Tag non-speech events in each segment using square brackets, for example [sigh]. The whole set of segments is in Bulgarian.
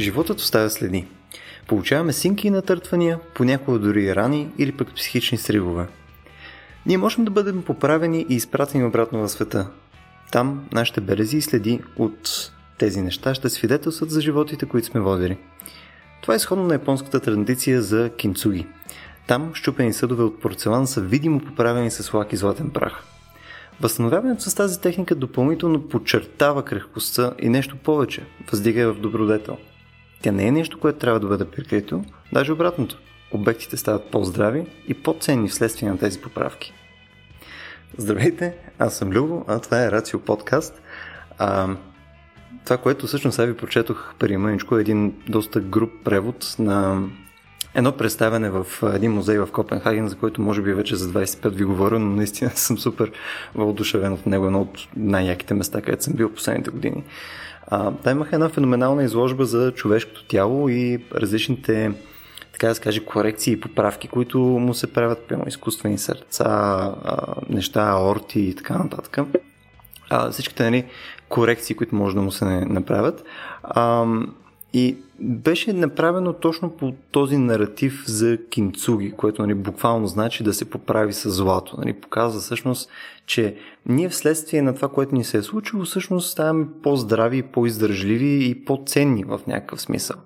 Животът оставя следи. Получаваме синки и натъртвания, понякога дори и рани или пък психични сривове. Ние можем да бъдем поправени и изпратени обратно в света. Там нашите белези и следи от тези неща ще свидетелстват за животите, които сме водили. Това е сходно на японската традиция за кинцуги. Там щупени съдове от порцелан са видимо поправени с лак и златен прах. Възстановяването с тази техника допълнително подчертава крехкостта и нещо повече, въздига в добродетел. Тя не е нещо, което трябва да бъде прикрито, даже обратното. Обектите стават по-здрави и по-ценни вследствие на тези поправки. Здравейте, аз съм Любо, а това е Рацио подкаст. А, това, което всъщност сега ви прочетох преди мъничко е един доста груп превод на едно представяне в един музей в Копенхаген, за който може би вече за 25 ви говоря, но наистина [laughs] съм супер въодушевен от него, едно от най-яките места, където съм бил последните години. А, там имаха една феноменална изложба за човешкото тяло и различните така да се каже, корекции и поправки, които му се правят, прямо изкуствени сърца, а, неща, аорти и така нататък. А, всичките нали, корекции, които може да му се направят. А, и беше направено точно по този наратив за кинцуги, което нали, буквално значи да се поправи с злато. Нали, показва всъщност, че ние вследствие на това, което ни се е случило, всъщност ставаме по-здрави, по-издържливи и по-ценни в някакъв смисъл.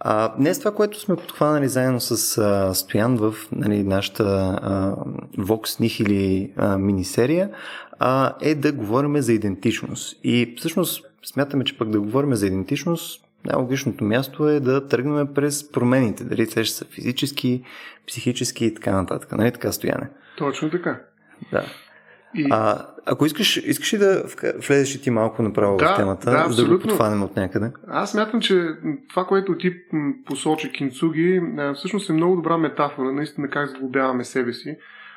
А, днес това, което сме подхванали заедно с а, Стоян в нали, нашата а, Vox Nihili минисерия, а, е да говорим за идентичност. И всъщност смятаме, че пък да говорим за идентичност най-логичното място е да тръгнем през промените. Дали те ще са физически, психически и така нататък. Нали така стояне? Точно така. Да. И... А, ако искаш, искаш ли да влезеш и ти малко направо да, в темата, да, за да го подхванем от някъде? Аз мятам, че това, което ти посочи Кинцуги, всъщност е много добра метафора, наистина как сглобяваме себе си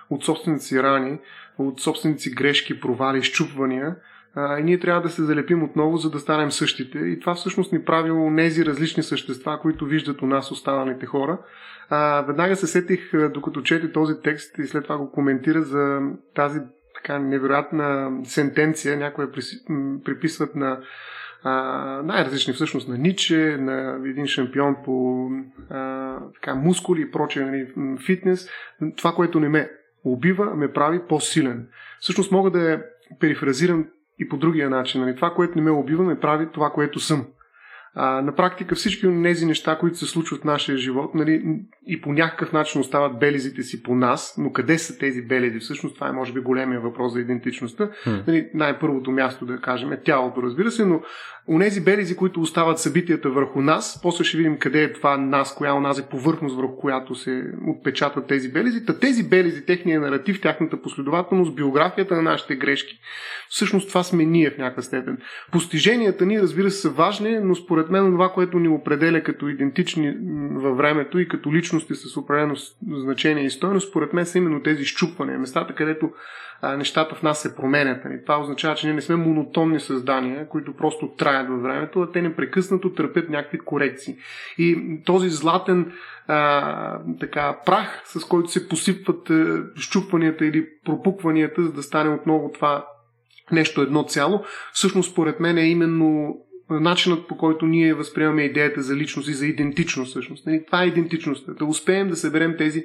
от собствените си рани, от собствените си грешки, провали, щупвания а, ние трябва да се залепим отново, за да станем същите. И това всъщност ни прави нези различни същества, които виждат у нас останалите хора. А, веднага се сетих, докато чете този текст и след това го коментира за тази така невероятна сентенция, някои приписват на а, най-различни всъщност на Ниче, на един шампион по а, така, мускули и прочее, нали, фитнес. Това, което не ме убива, ме прави по-силен. Всъщност мога да перифразирам и по другия начин. Нали? Това, което не ме убива, ме прави това, което съм. А, на практика всички от тези неща, които се случват в нашия живот, нали, и по някакъв начин остават белезите си по нас, но къде са тези белези? Всъщност това е, може би, големия въпрос за идентичността. Hmm. Нали, най-първото място, да кажем, е тялото, разбира се, но Онези белези, които остават събитията върху нас, после ще видим къде е това нас, коя е онази повърхност, върху която се отпечатват тези белези. Та тези белези, техния наратив, тяхната последователност, биографията на нашите грешки, всъщност това сме ние в някаква степен. Постиженията ни, разбира се, са важни, но според мен това, което ни определя като идентични във времето и като личности с определено значение и стойност, според мен са именно тези щупвания, местата, където а, нещата в нас се променят. Нали. Това означава, че ние не сме монотонни създания, които просто траят във времето, а те непрекъснато търпят някакви корекции. И този златен а, така, прах, с който се посипват щупванията или пропукванията, за да стане отново това нещо едно цяло, всъщност според мен е именно начинът по който ние възприемаме идеята за личност и за идентичност всъщност. Нали, това е идентичността. Да успеем да съберем тези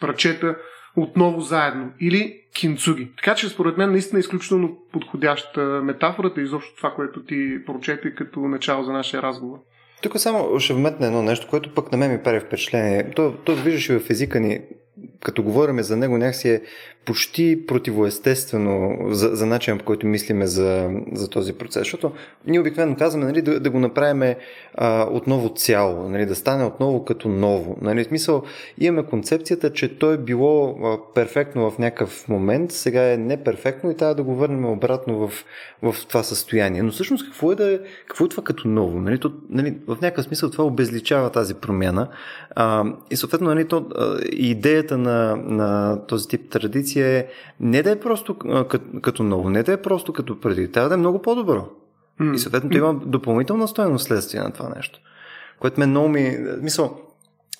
прачета отново заедно. Или кинцуги. Така че според мен наистина е изключително подходяща метафората и изобщо това, което ти прочете като начало за нашия разговор. Тук само ще вметна едно нещо, което пък на мен ми прави впечатление. То, то виждаш и в езика ни, като говорим за него, някакси е почти противоестествено за, за начинът по който мислиме за, за този процес. Защото ние обикновено казваме нали, да, да го направим отново цяло, нали, да стане отново като ново. Нали, в смисъл, имаме концепцията, че то е било а, перфектно в някакъв момент, сега е неперфектно и трябва да го върнем обратно в, в това състояние. Но всъщност какво е, да, какво е това като ново? Нали, то, нали, в някакъв смисъл това обезличава тази промяна а, и съответно нали, то, а, идеята на, на този тип традиция инвестиция е не да е просто като, като ново, не да е просто като преди, трябва да е много по-добро. Mm. И съответно има допълнителна стоеност следствие на това нещо. Което ме много ми... Мисъл,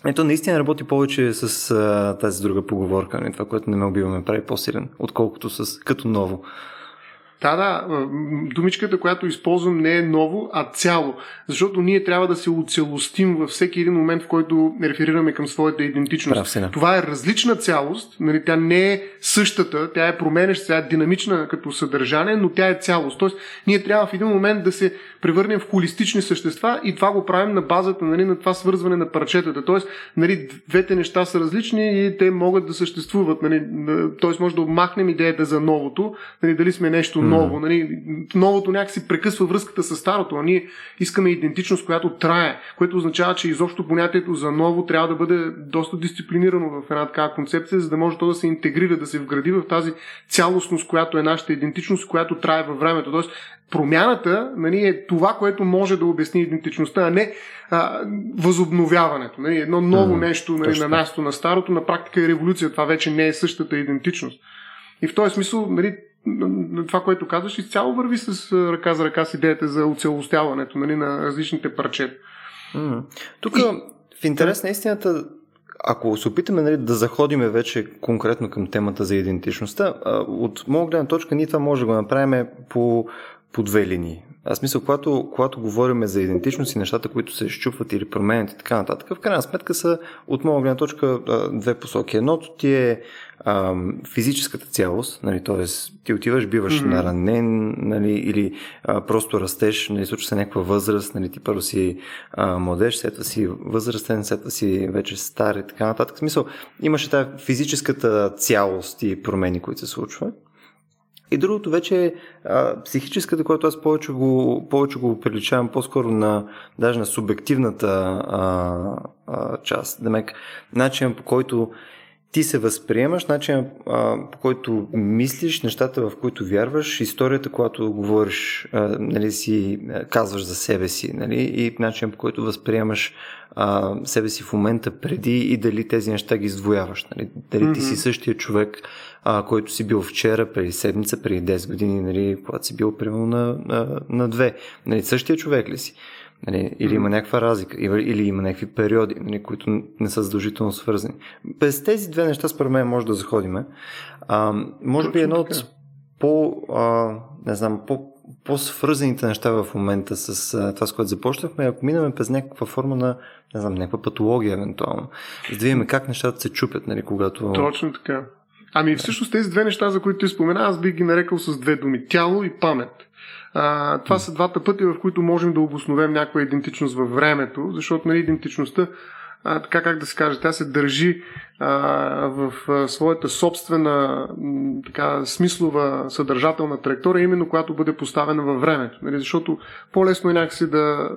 ето наистина работи повече с а, тази друга поговорка. Не? Това, което не ме убива, ме прави по-силен, отколкото с като ново. Да, да. Думичката, която използвам, не е ново, а цяло. Защото ние трябва да се оцелостим във всеки един момент, в който реферираме към своята идентичност. Прав, Това е различна цялост. Нали, тя не е същата, тя е променеща, тя е динамична като съдържание, но тя е цялост. Тоест, ние трябва в един момент да се превърнем в холистични същества и това го правим на базата нали, на това свързване на парчетата. Тоест, нали, двете неща са различни и те могат да съществуват. Нали, тоест, може да обмахнем идеята за новото, нали, дали сме нещо ново. Нали, новото някакси прекъсва връзката с старото, а ние искаме идентичност, която трае, което означава, че изобщо понятието за ново трябва да бъде доста дисциплинирано в една такава концепция, за да може то да се интегрира, да се вгради в тази цялостност, която е нашата идентичност, която трае във времето. Тоест, промяната нали, е това, което може да обясни идентичността, а не а, възобновяването. Нали, едно ново mm, нещо нали, на място на старото, на практика е революция. Това вече не е същата идентичност. И в този смисъл, нали, това, което казваш, изцяло върви с ръка за ръка с идеята за оцелостяването нали, на различните парчета. Mm. Тук, и... в интерес на истината, ако се опитаме нали, да заходиме вече конкретно към темата за идентичността, от моя гледна точка ние това може да го направим по по две линии. Аз смисъл, когато, когато говорим за идентичност и нещата, които се изчупват или променят и така нататък, в крайна сметка са от моя гледна точка две посоки. Едното ти е а, физическата цялост, нали, т.е. ти отиваш, биваш mm-hmm. наранен нали, или а, просто растеш, нали, случва се някаква възраст, нали, ти първо си а, младеж, след си възрастен, след си вече стар и така нататък. В смисъл, имаше тази физическата цялост и промени, които се случват. И другото вече е психическата, която аз повече го, повече го приличавам по-скоро на даже на субективната а, а, част. Демек, начин по който ти се възприемаш, начин по който мислиш, нещата в които вярваш, историята, която говориш, а, нали, си казваш за себе си, нали, и начин по който възприемаш а, себе си в момента преди и дали тези неща ги издвояваш. Нали? Дали mm-hmm. ти си същия човек, а, който си бил вчера, преди седмица, преди 10 години, нали, когато си бил примерно на, на, на две. Нали, същия човек ли си? Нали, или има някаква разлика, или има някакви периоди, нали, които не са задължително свързани. Без тези две неща, според мен, може да заходиме. А, може Точно би едно от по, а, не знам, по, по-свързаните неща в момента с а, това, с което започнахме, ако минаме през някаква форма на, не знам, някаква патология, евентуално, за да видим как нещата се чупят, нали, когато... Точно така. Ами всъщност тези две неща, за които ти спомена, аз бих ги нарекал с две думи. Тяло и памет. А, това са двата пъти, в които можем да обосновем някаква идентичност във времето, защото нали, идентичността а, така как да се каже, тя се държи а, в а, своята собствена така, смислова съдържателна траектория, именно която бъде поставена във времето. Нали? Защото по-лесно е някакси да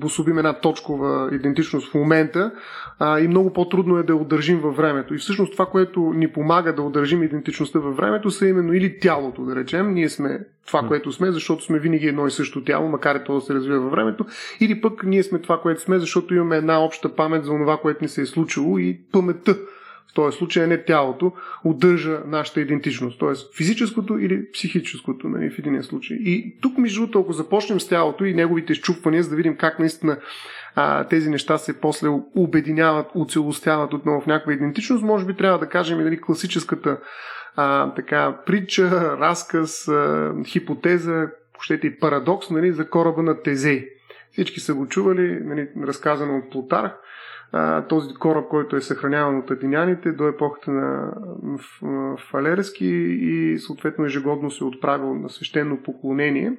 бособим една точкова идентичност в момента а, и много по-трудно е да я удържим във времето. И всъщност това, което ни помага да удържим идентичността във времето, са именно или тялото, да речем. Ние сме това, което сме, защото сме винаги едно и също тяло, макар и то да се развива във времето, или пък ние сме това, което сме, защото имаме една обща памет за това, което ни се е случило и паметта в този случай не тялото, удържа нашата идентичност, т.е. физическото или психическото нали, в един случай. И тук, между другото, ако започнем с тялото и неговите изчупвания, за да видим как наистина а, тези неща се после обединяват, оцелостяват отново в някаква идентичност, може би трябва да кажем нали, класическата а, така, притча, разказ, а, хипотеза, щете и парадокс нали, за кораба на Тезей. Всички са го чували, нали, разказано от Плутарх. А, този кораб, който е съхраняван от атиняните до епохата на Фалерски и съответно ежегодно се отправил на свещено поклонение.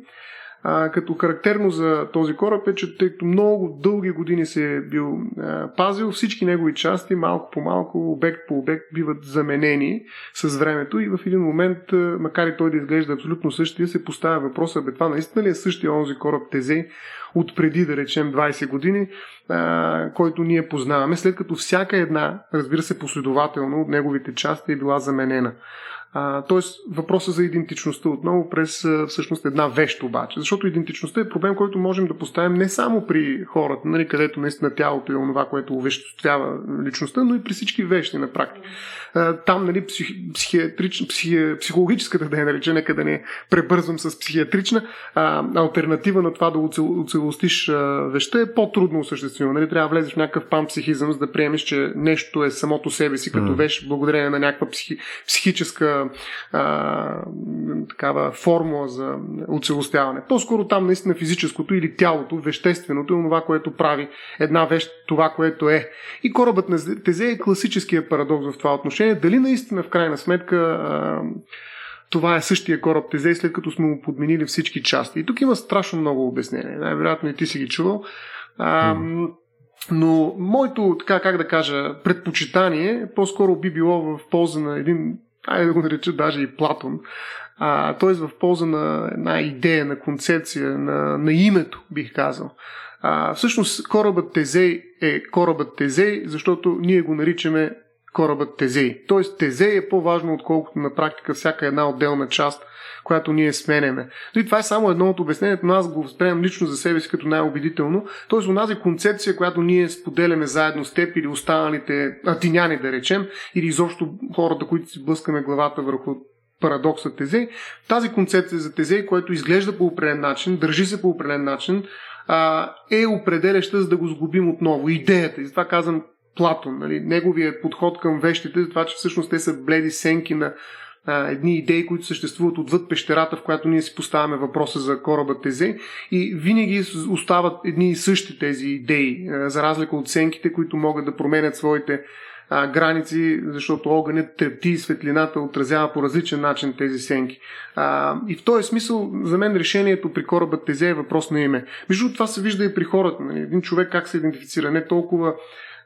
А, като характерно за този кораб е, че тъй като много дълги години се е бил а, пазил, всички негови части малко по малко, обект по обект биват заменени с времето и в един момент, а, макар и той да изглежда абсолютно същия, се поставя въпроса, бе това наистина ли е същия онзи кораб Тезе от преди, да речем, 20 години, а, който ние познаваме, след като всяка една, разбира се, последователно от неговите части е била заменена. Тоест, въпроса за идентичността отново през всъщност една вещ обаче. Защото идентичността е проблем, който можем да поставим не само при хората, нали, където наистина тялото е онова, което увеществява личността, но и при всички вещи на практика. Там, нали, псих, психиатрич, психи, психологическата да я нарече, нека да не пребързвам с психиатрична, а, альтернатива на това да оцелостиш веща е по-трудно осъществимо. Нали, трябва да влезеш в някакъв пампсихизъм, за да приемеш, че нещо е самото себе си като mm. вещ, благодарение на някаква психи, психическа а, такава формула за оцелостяване. По-скоро там наистина физическото или тялото, вещественото е това, което прави една вещ, това, което е. И корабът на Тезе е класическия парадокс в това отношение. Дали наистина в крайна сметка а, това е същия кораб Тезей, след като сме му подменили всички части. И тук има страшно много обяснение. Най-вероятно и ти си ги чувал. А, но моето, така как да кажа, предпочитание по-скоро би било в полза на един, айде да го нареча даже и Платон, а, т.е. в полза на една идея, на концепция, на, на името, бих казал. А, всъщност корабът Тезей е корабът Тезей, защото ние го наричаме корабът Тезей. Тоест Тезей е по-важно, отколкото на практика всяка една отделна част, която ние сменяме. И това е само едно от обяснението, но аз го възприемам лично за себе си като най-убедително. Тоест, онази концепция, която ние споделяме заедно с теб или останалите атиняни, да речем, или изобщо хората, които си блъскаме главата върху парадокса Тезей, тази концепция за Тезей, което изглежда по определен начин, държи се по определен начин, е определяща, за да го сгубим отново. Идеята, и затова казвам Платон, нали, неговия подход към вещите, за това, че всъщност те са бледи сенки на а, едни идеи, които съществуват отвъд пещерата, в която ние си поставяме въпроса за кораба Тезе и винаги остават едни и същи тези идеи, а, за разлика от сенките, които могат да променят своите а, граници, защото огънят трепти и светлината отразява по различен начин тези сенки. А, и в този смисъл, за мен решението при кораба Тезе е въпрос на име. Между това се вижда и при хората. Един човек как се идентифицира, не толкова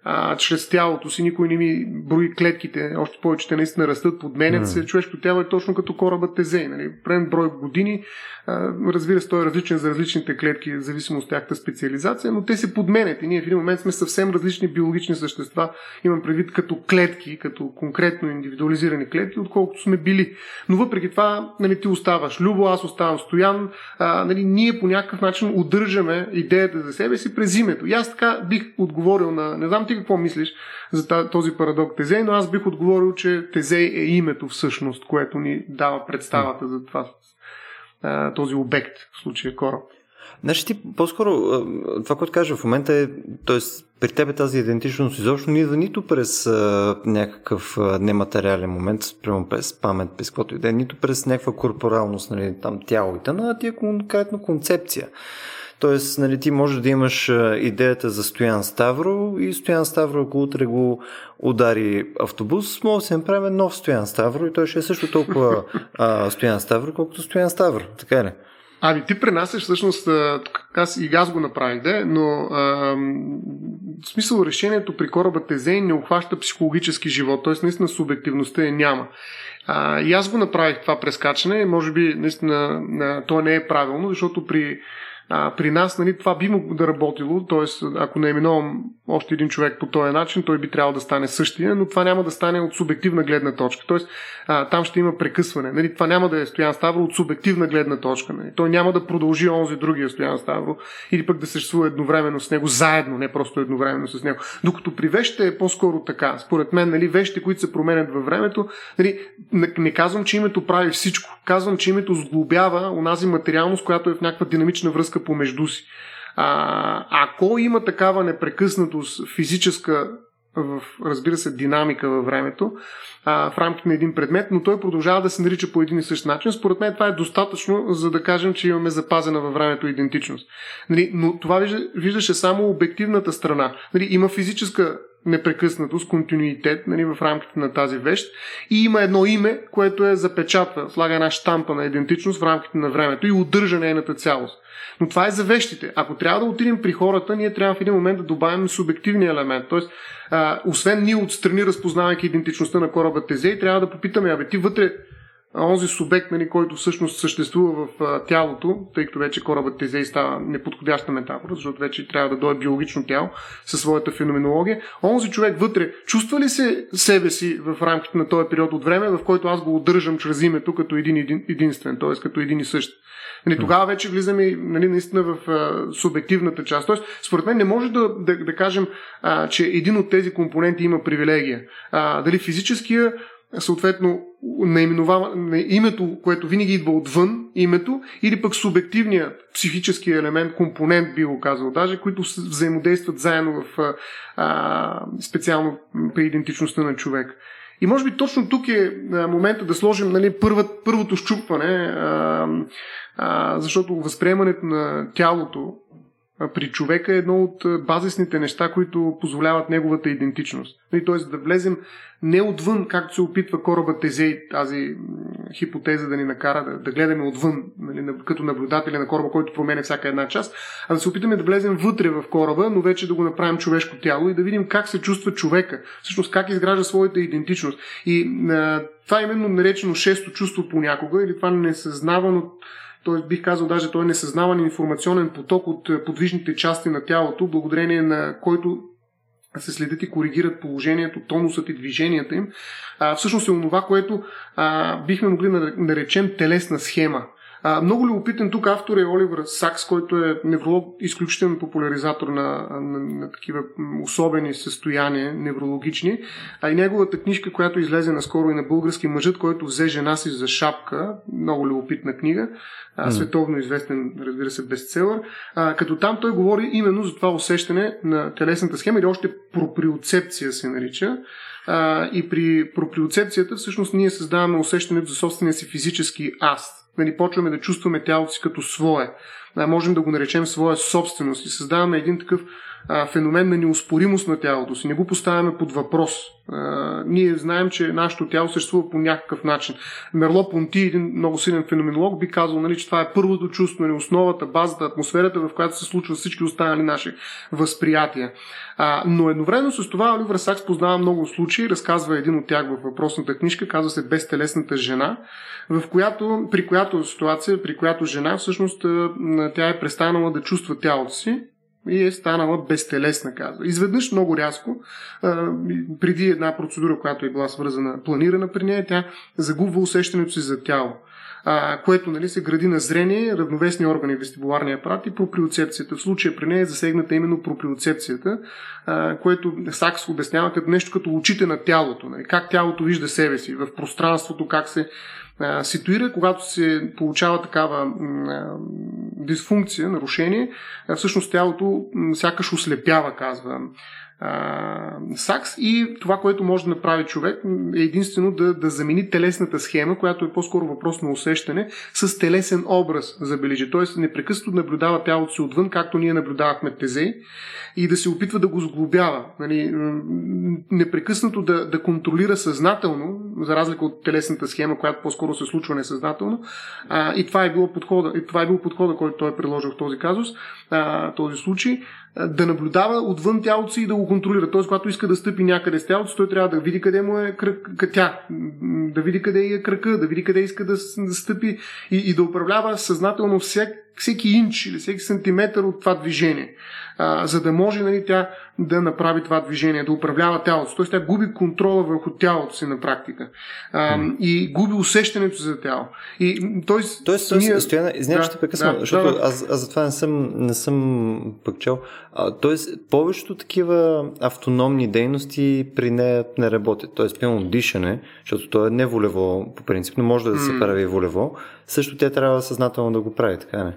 а, чрез тялото си. Никой не ми брои клетките, още повече те наистина растат, подменят mm. се. Човешкото тяло е точно като кораба Тезей. Нали? Прен брой години, а, разбира се, той е различен за различните клетки, в зависимост от тяхната специализация, но те се подменят и ние в един момент сме съвсем различни биологични същества, имам предвид като клетки, като конкретно индивидуализирани клетки, отколкото сме били. Но въпреки това, нали, ти оставаш Любо, аз оставам Стоян, а, нали, ние по някакъв начин удържаме идеята за себе си през името. И аз така бих отговорил на, не знам ти какво мислиш за този парадок Тезей, но аз бих отговорил, че Тезей е името всъщност, което ни дава представата за това, този обект, в случая кораб. Значи ти по-скоро това, което кажа в момента е, т.е. при тебе тази идентичност изобщо не идва нито през а, някакъв а, нематериален момент, прямо през памет, през каквото и да е, нито през някаква корпоралност, нали, там тяло и тъна, а ти е конкретно концепция. Тоест, нали, ти можеш да имаш идеята за Стоян Ставро и Стоян Ставро, ако утре го удари автобус, може да се направи нов Стоян Ставро и той ще е също толкова а, Стоян Ставро, колкото Стоян Ставро. Така е ли? Ами ти пренасяш всъщност, аз и аз го направих, да, но а, в смисъл решението при кораба Тезей не обхваща психологически живот, т.е. наистина субективността е няма. А, и аз го направих това прескачане, може би наистина то не е правилно, защото при а, при нас нали, това би могло да работило, т.е. ако не именувам още един човек по този начин, той би трябвало да стане същия, но това няма да стане от субективна гледна точка. Т.е. там ще има прекъсване. Нали, това няма да е Стоян Ставро от субективна гледна точка. Нали. Той няма да продължи онзи другия Стоян Ставро или пък да съществува едновременно с него, заедно, не просто едновременно с него. Докато при вещите е по-скоро така. Според мен, нали, вещите, които се променят във времето, нали, не казвам, че името прави всичко. Казвам, че името сглобява онази материалност, която е в някаква динамична връзка помежду си. А, ако има такава непрекъснатост физическа в, разбира се, динамика във времето а, в рамките на един предмет, но той продължава да се нарича по един и същ начин. Според мен това е достатъчно, за да кажем, че имаме запазена във времето идентичност. Нали, но това вижда, виждаше само обективната страна. Нали, има физическа непрекъснатост, континуитет нали, в рамките на тази вещ и има едно име, което е запечатва, слага една штампа на идентичност в рамките на времето и удържа нейната цялост. Но това е за вещите. Ако трябва да отидем при хората, ние трябва в един момент да добавим субективния елемент. Тоест, а, освен ние отстрани, разпознавайки идентичността на кораба Тезей, трябва да попитаме, абе ти вътре онзи субект, нали, който всъщност съществува в а, тялото, тъй като вече корабът Тезей става неподходяща метафора, защото вече трябва да дойде биологично тяло със своята феноменология. Онзи човек вътре чувства ли се себе си в рамките на този период от време, в който аз го удържам чрез името като един, един единствен, т.е. като един и същ? Нали, тогава вече влизаме нали, наистина в а, субективната част. Тоест, според мен не може да, да, да кажем, а, че един от тези компоненти има привилегия. А, дали физическия, съответно, името, което винаги идва отвън, името, или пък субективният психически елемент, компонент, би го казал даже, които взаимодействат заедно в а, специално при идентичността на човек. И може би точно тук е момента да сложим нали, първа, първото щупване, а, а, защото възприемането на тялото при човека е едно от базисните неща, които позволяват неговата идентичност. Т.е. да влезем не отвън, както се опитва кораба Тезей, тази хипотеза да ни накара да, да гледаме отвън, нали, като наблюдатели на кораба, който променя всяка една част, а да се опитаме да влезем вътре в кораба, но вече да го направим човешко тяло и да видим как се чувства човека, всъщност как изгражда своята идентичност. И а, това е именно наречено шесто чувство понякога, или това несъзнавано т.е. бих казал даже той е несъзнаван информационен поток от е, подвижните части на тялото, благодарение на който се следят и коригират положението, тонусът и движенията им, а, всъщност е онова, което а, бихме могли да наречем телесна схема. А, много любопитен тук автор е Оливър Сакс, който е невролог, изключителен популяризатор на, на, на такива особени състояния, неврологични. А и неговата книжка, която излезе наскоро и на български мъжът, който взе жена си за шапка, много любопитна книга, а, световно известен, разбира се, бестселър, а, като там той говори именно за това усещане на телесната схема или още проприоцепция се нарича. А, и при проприоцепцията всъщност ние създаваме усещането за собствения си физически аз, нали, почваме да чувстваме тялото си като свое. А, можем да го наречем своя собственост и създаваме един такъв феномен на неуспоримост на тялото си. Не го поставяме под въпрос. Ние знаем, че нашето тяло съществува по някакъв начин. Мерло Понти, един много силен феноменолог, би казал, нали, че това е първото чувство, нали, основата, базата, атмосферата, в която се случват всички останали наши възприятия. Но едновременно с това Оливър Сакс познава много случаи, разказва един от тях в въпросната книжка, казва се Безтелесната жена, в която, при която ситуация, при която жена всъщност тя е престанала да чувства тялото си и е станала безтелесна, казва. Изведнъж много рязко, преди една процедура, която е била свързана, планирана при нея, тя загубва усещането си за тяло а, което нали, се гради на зрение, равновесни органи, вестибуларния апарат и проприоцепцията. В случая при нея е засегната именно проприоцепцията, а, което Сакс обяснява като нещо като очите на тялото. Нали, как тялото вижда себе си в пространството, как се а, ситуира, когато се получава такава а, дисфункция, нарушение, а, всъщност тялото сякаш ослепява, казва Сакс и това, което може да направи човек е единствено да, да замени телесната схема, която е по-скоро въпрос на усещане, с телесен образ, забележи. Тоест непрекъснато наблюдава тялото си отвън, както ние наблюдавахме Тезей, и да се опитва да го сглобява. Нали, непрекъснато да, да контролира съзнателно, за разлика от телесната схема, която по-скоро се случва несъзнателно. А, и това е било подхода, и това е бил подхода, който той е приложил в този казус, а, този случай да наблюдава отвън тялото си и да го контролира. Тоест, когато иска да стъпи някъде с тялото, той трябва да види къде му е кръг, тя, да види къде е кръка, да види къде иска да, стъпи и, и да управлява съзнателно всек, всеки инч или всеки сантиметър от това движение а, за да може нали, тя да направи това движение, да управлява тялото. Тоест тя губи контрола върху тялото си на практика а, mm. и губи усещането за тяло. И, тоест, тоест, ние... Стояна, извинявай, да, ще прекъсна, да, защото да, аз, аз затова не съм, не съм пък чел. А, тоест, повечето такива автономни дейности при нея не работят. Тоест, пълно дишане, защото то е не волево по принцип, но може да се mm. прави волево. Също тя трябва съзнателно да го прави, така не?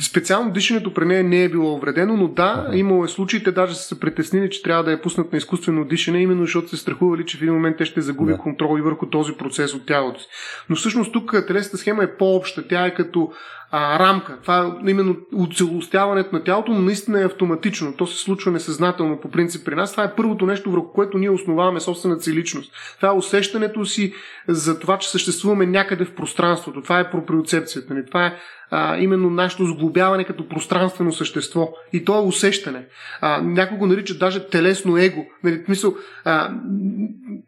Специално дишането при нея не е било увредено, но да, имало е случаи, те даже са се притеснили, че трябва да е пуснат на изкуствено дишане, именно защото се страхували, че в един момент те ще загуби да. контрол и върху този процес от тялото си. Но всъщност тук телесната схема е по-обща. Тя е като а, рамка. Това е именно оцелостяването на тялото, наистина е автоматично. То се случва несъзнателно по принцип при нас. Това е първото нещо, върху което ние основаваме собствената си личност. Това е усещането си за това, че съществуваме някъде в пространството. Това е проприоцепцията ни. Това е а, именно нашето сглобяване като пространствено същество. И то е усещане. А, някой го нарича даже телесно его. Нали, мисъл, а,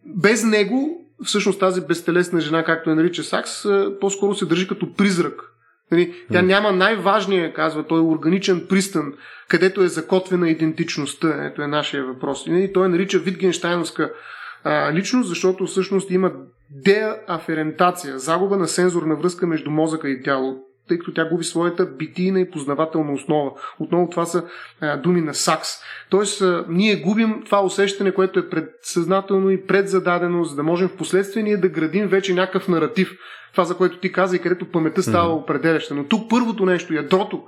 без него, всъщност тази безтелесна жена, както я нарича Сакс, по-скоро се държи като призрак. Нали, тя няма най-важния, казва той, органичен пристан, където е закотвена идентичността. Ето е нашия въпрос. И нали, той нарича Витгенштайновска а, личност, защото всъщност има деаферентация, загуба на сензорна връзка между мозъка и тяло тъй като тя губи своята битийна и познавателна основа. Отново това са а, думи на Сакс. Тоест, а, ние губим това усещане, което е предсъзнателно и предзададено, за да можем в последствие ние да градим вече някакъв наратив. Това, за което ти каза и където паметта става определяща. Но тук първото нещо, ядрото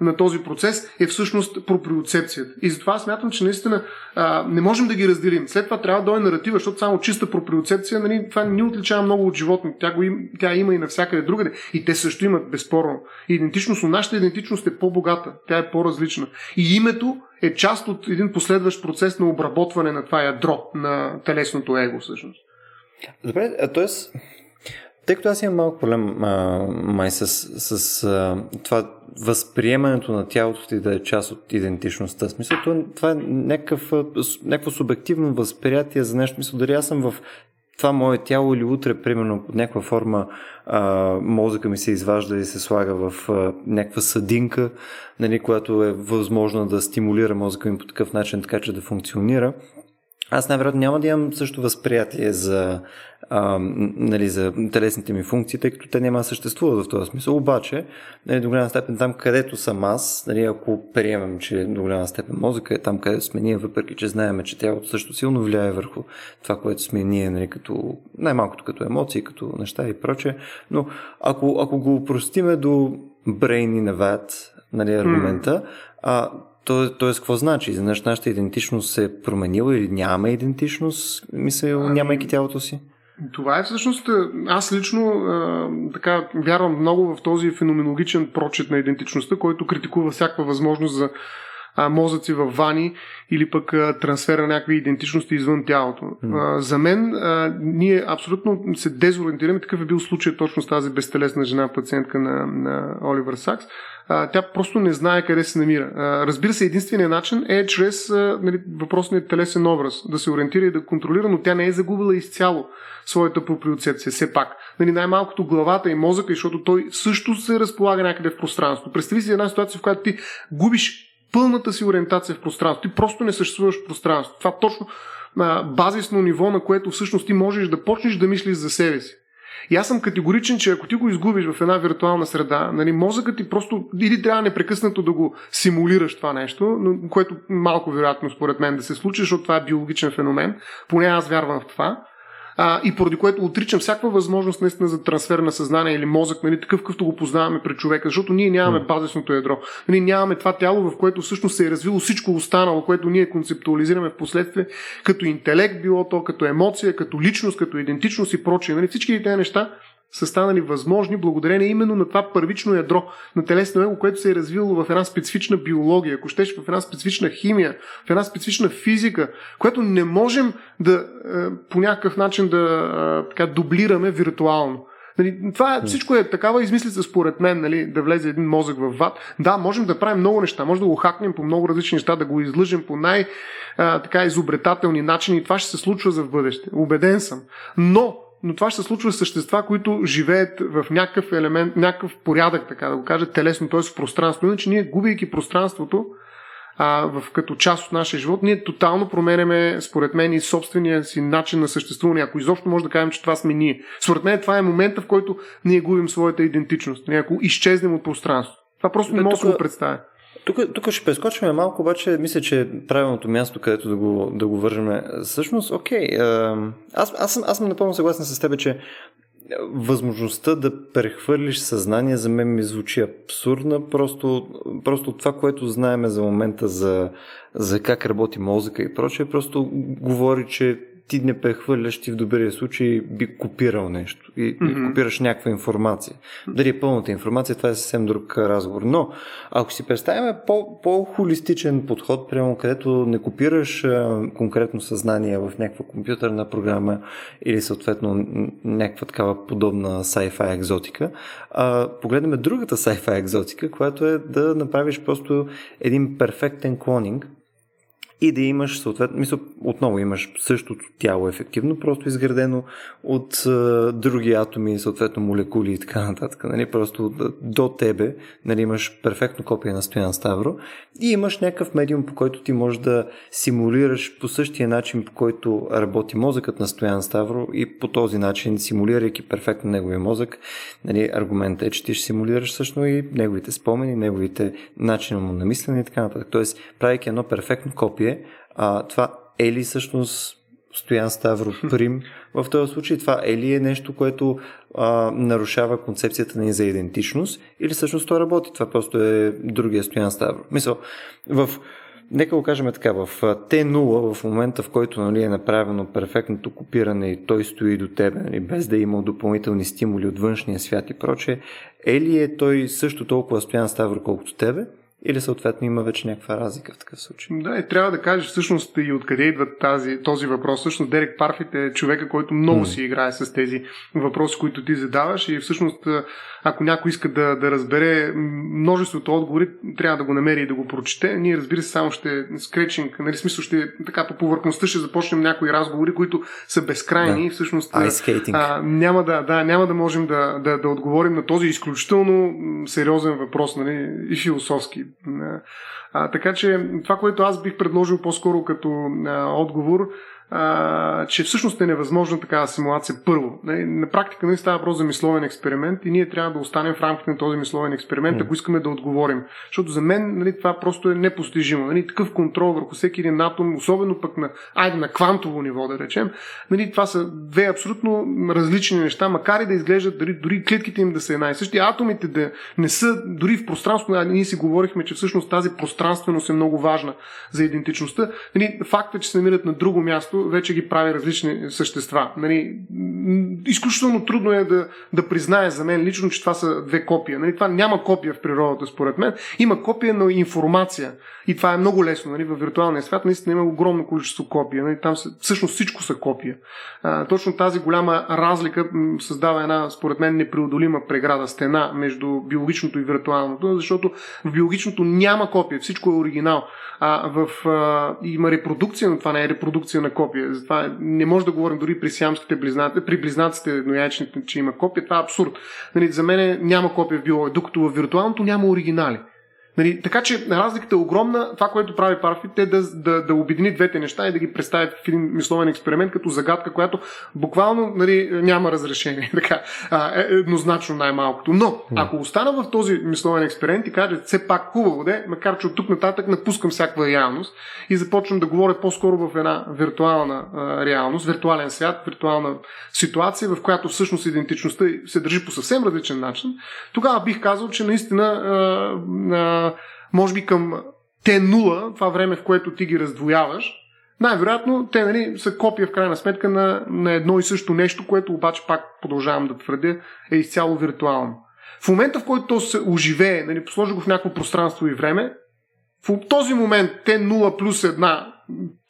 на този процес е всъщност проприоцепцията. И затова смятам, че наистина а, не можем да ги разделим. След това трябва да дойде наратива, защото само чиста проприоцепция, нали, това не отличава много от животни. Тя, го им, тя има и навсякъде другаде. И те също имат безспорно идентичност, но нашата идентичност е по-богата. Тя е по-различна. И името е част от един последващ процес на обработване на това ядро на телесното его, всъщност. Добре, т.е. Тъй като аз имам малко проблем а, май с, с а, това възприемането на тялото ти да е част от идентичността. Смисъл, това, е някакъв, някакво субективно възприятие за нещо. Мисля, дали аз съм в това мое тяло или утре, примерно, под някаква форма а, мозъка ми се изважда и се слага в а, някаква съдинка, нали, която е възможно да стимулира мозъка ми по такъв начин, така че да функционира. Аз най-вероятно няма да имам също възприятие за, а, нали, за телесните ми функции, тъй като те няма да съществуват в този смисъл. Обаче, нали, до голяма степен там, където съм аз, нали, ако приемем, че до голяма степен мозъка е там, където сме ние, въпреки че знаем, че тялото също силно влияе върху това, което сме ние, нали, като, най-малкото като емоции, като неща и прочее. Но ако, ако го упростиме до брейни на ват, нали, аргумента, mm. а, Тоест, какво значи? За нашата идентичност се е променила или нямаме идентичност, мисля, нямайки тялото си? Това е всъщност, аз лично а, така вярвам много в този феноменологичен прочет на идентичността, който критикува всяка възможност за а, мозъци в вани или пък а, трансфера на някакви идентичности извън тялото. Mm. А, за мен а, ние абсолютно се дезориентираме. Такъв е бил случай точно с тази безтелесна жена, пациентка на, на Оливър Сакс тя просто не знае къде се намира. Разбира се, единственият начин е чрез нали, въпросният телесен образ да се ориентира и да контролира, но тя не е загубила изцяло своята проприоцепция. Все пак. Нали, най-малкото главата и мозъка, защото той също се разполага някъде в пространството. Представи си една ситуация, в която ти губиш пълната си ориентация в пространството. Ти просто не съществуваш в пространството. Това точно на базисно ниво, на което всъщност ти можеш да почнеш да мислиш за себе си. И аз съм категоричен, че ако ти го изгубиш в една виртуална среда, нали, мозъкът ти просто или трябва непрекъснато да го симулираш това нещо, но, което малко вероятно според мен да се случи, защото това е биологичен феномен. Поне аз вярвам в това а, и поради което отричам всякаква възможност наистина за трансфер на съзнание или мозък, нали, такъв какъвто го познаваме пред човека, защото ние нямаме базисното ядро. Нали, нямаме това тяло, в което всъщност се е развило всичко останало, което ние концептуализираме в последствие като интелект, било то като емоция, като личност, като идентичност и прочие. Нали, всички тези неща са станали възможни благодарение именно на това първично ядро на телесно его, което се е развило в една специфична биология, ако щеш в една специфична химия, в една специфична физика, която не можем да е, по някакъв начин да е, така, дублираме виртуално. Нали, това е, всичко е такава измислица според мен, нали, да влезе един мозък в ват. Да, можем да правим много неща, може да го хакнем по много различни неща, да го излъжем по най- така изобретателни начини и това ще се случва за в бъдеще. Убеден съм. Но но това ще се случва с същества, които живеят в някакъв елемент, някакъв порядък, така да го кажа, телесно, т.е. в пространство. Иначе ние, губейки пространството, а, в, като част от нашия живот, ние тотално променяме, според мен, и собствения си начин на съществуване. Ако изобщо може да кажем, че това сме ние. Според мен това е момента, в който ние губим своята идентичност. Ако изчезнем от пространството. Това просто не мога да го представя. Тук, тук ще прескочваме малко, обаче мисля, че е правилното място, където да го, да го вържаме. Всъщност, окей, аз, аз, съм, аз съм напълно съгласен с теб, че възможността да прехвърлиш съзнание за мен ми звучи абсурдна, просто, просто това, което знаеме за момента за, за как работи мозъка и прочее, просто говори, че ти не прехвърляш, ти в добрия случай би копирал нещо и, mm-hmm. копираш някаква информация. Дали е пълната информация, това е съвсем друг разговор. Но, ако си представяме по, по-холистичен подход, прямо където не копираш а, конкретно съзнание в някаква компютърна програма или съответно някаква такава подобна sci-fi екзотика, а, погледнем другата sci-fi екзотика, която е да направиш просто един перфектен клонинг и да имаш съответно, мисля, отново имаш същото тяло ефективно, просто изградено от а, други атоми, съответно молекули и така нататък. Нали? Просто до тебе нали, имаш перфектно копие на Стоян Ставро и имаш някакъв медиум, по който ти можеш да симулираш по същия начин, по който работи мозъкът на Стоян Ставро и по този начин, симулирайки перфектно неговия мозък, нали, аргументът е, че ти ще симулираш също и неговите спомени, неговите начини му на мислене и така нататък. Тоест, правейки едно перфектно копие, а, това е ли всъщност Стоян Ставро [laughs] Прим. В този случай това е ли е нещо, което а, нарушава концепцията ни за идентичност или всъщност то работи? Това просто е другия Стоян Ставро. Мисъл, в Нека го кажем така, в T0, в момента в който нали, е направено перфектното копиране и той стои до тебе, нали, без да е имал допълнителни стимули от външния свят и прочее, е ли е той също толкова стоян ставро, колкото тебе? Или съответно има вече някаква разлика в такъв случай? Да, и трябва да кажеш всъщност и откъде идва тази, този въпрос. Всъщност Дерек Парфит е човека, който много mm. си играе с тези въпроси, които ти задаваш и всъщност ако някой иска да, да разбере множеството отговори, трябва да го намери и да го прочете. Ние, разбира се, само ще скречинг, нали, смисъл ще така по повърхността ще започнем някои разговори, които са безкрайни да. и всъщност а, няма, да, да, няма да можем да, да, да отговорим на този изключително сериозен въпрос нали, и философски. А, така че това, което аз бих предложил по-скоро като а, отговор, а, че всъщност е невъзможна такава симулация първо. Нали, на практика не става въпрос за мисловен експеримент и ние трябва да останем в рамките на този мисловен експеримент, ако искаме да отговорим. Защото за мен нали, това просто е непостижимо. Нали, такъв контрол върху всеки един атом, особено пък на, айде, на квантово ниво, да речем, нали, това са две абсолютно различни неща, макар и да изглеждат дори, дори клетките им да са една и същи, атомите да не са дори в пространство. Ние си говорихме, че всъщност тази пространственост е много важна за идентичността. Нали, факта, че се намират на друго място, вече ги прави различни същества. Нали, изключително трудно е да, да признае за мен лично, че това са две копия. Нали, това няма копия в природата, според мен. Има копия на информация. И това е много лесно. Нали, в виртуалния свят наистина има огромно количество копия. Нали, там са, всъщност всичко са копия. А, точно тази голяма разлика създава една, според мен, непреодолима преграда, стена между биологичното и виртуалното, защото в биологичното няма копия, всичко е оригинал. А в, а, има репродукция, но това не е репродукция на копия. Затова не може да говорим дори при сиамските близнаци, при близнаците ноячните, че има копия. Това е абсурд. Нали, за мен няма копия в биология, докато в виртуалното няма оригинали. Нали, така че разликата е огромна. Това, което прави Парфит е да, да, да обедини двете неща и да ги представи в един мисловен експеримент като загадка, която буквално нали, няма разрешение. [laughs] Така, е, еднозначно най-малкото. Но, ако остана в този мисловен експеримент и кажа, все пак хубаво де, макар че от тук нататък напускам всякаква реалност и започвам да говоря по-скоро в една виртуална а, реалност, виртуален свят, виртуална ситуация, в която всъщност идентичността се държи по съвсем различен начин, тогава бих казал, че наистина а, а, може би към Т0, това време, в което ти ги раздвояваш, най-вероятно те нали, са копия в крайна сметка на, на едно и също нещо, което обаче пак продължавам да твърдя е изцяло виртуално. В момента, в който то се оживее, нали, посложи го в някакво пространство и време, в този момент те 0 плюс една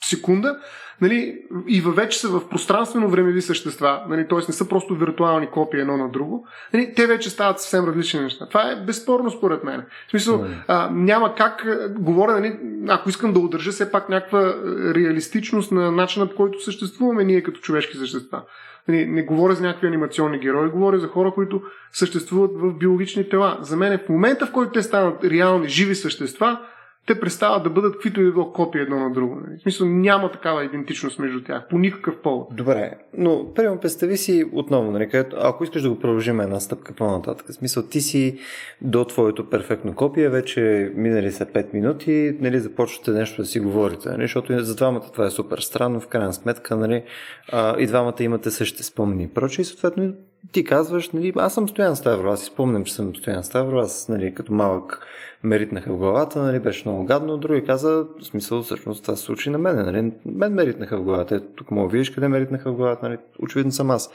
секунда, нали, и вече са в пространствено-времеви същества, нали, т.е. не са просто виртуални копии едно на друго, нали, те вече стават съвсем различни неща. Това е безспорно според мен. В смисъл, а, няма как, говоря, нали, ако искам да удържа все пак някаква реалистичност на начина по който съществуваме ние като човешки същества. Не, не говоря за някакви анимационни герои, говоря за хора, които съществуват в биологични тела. За мен в момента, в който те станат реални, живи същества, те престават да бъдат каквито и да копия едно на друго. Нали? В смисъл няма такава идентичност между тях, по никакъв повод. Добре, но примерно представи си отново, нали, където, ако искаш да го продължим една стъпка по-нататък, в смисъл ти си до твоето перфектно копие, вече минали са 5 минути, нали, започвате нещо да си говорите, нали, защото за двамата това е супер странно, в крайна сметка, нали, и двамата имате същите спомени. Проче и съответно ти казваш, нали, аз съм Стоян Ставро, аз си спомням, че съм Стоян Ставро, аз нали, като малък ме ритнаха в главата, нали, беше много гадно, други каза, в смисъл, всъщност това се случи на мен, нали, мен ме ритнаха в главата, ето тук мога видиш къде ме ритнаха в главата, нали, очевидно съм аз.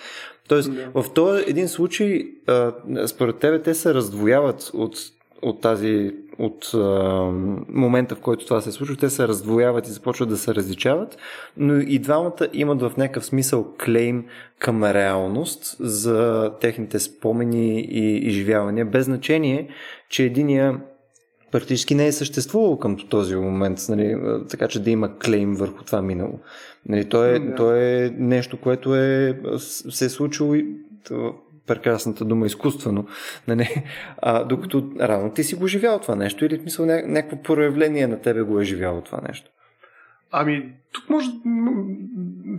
Тоест, yeah. в този един случай, а, според тебе, те се раздвояват от от тази, от а, момента, в който това се случва, те се раздвояват и започват да се различават, но и двамата имат в някакъв смисъл клейм към реалност за техните спомени и изживявания, без значение, че единия практически не е съществувал към този момент, нали, така че да има клейм върху това минало. Нали, то, е, да. то е нещо, което е, се е случило и прекрасната дума изкуствено, нали? а, докато рано ти си го живял това нещо или мисъл ня- някакво проявление на тебе го е живяло това нещо. Ами, тук може.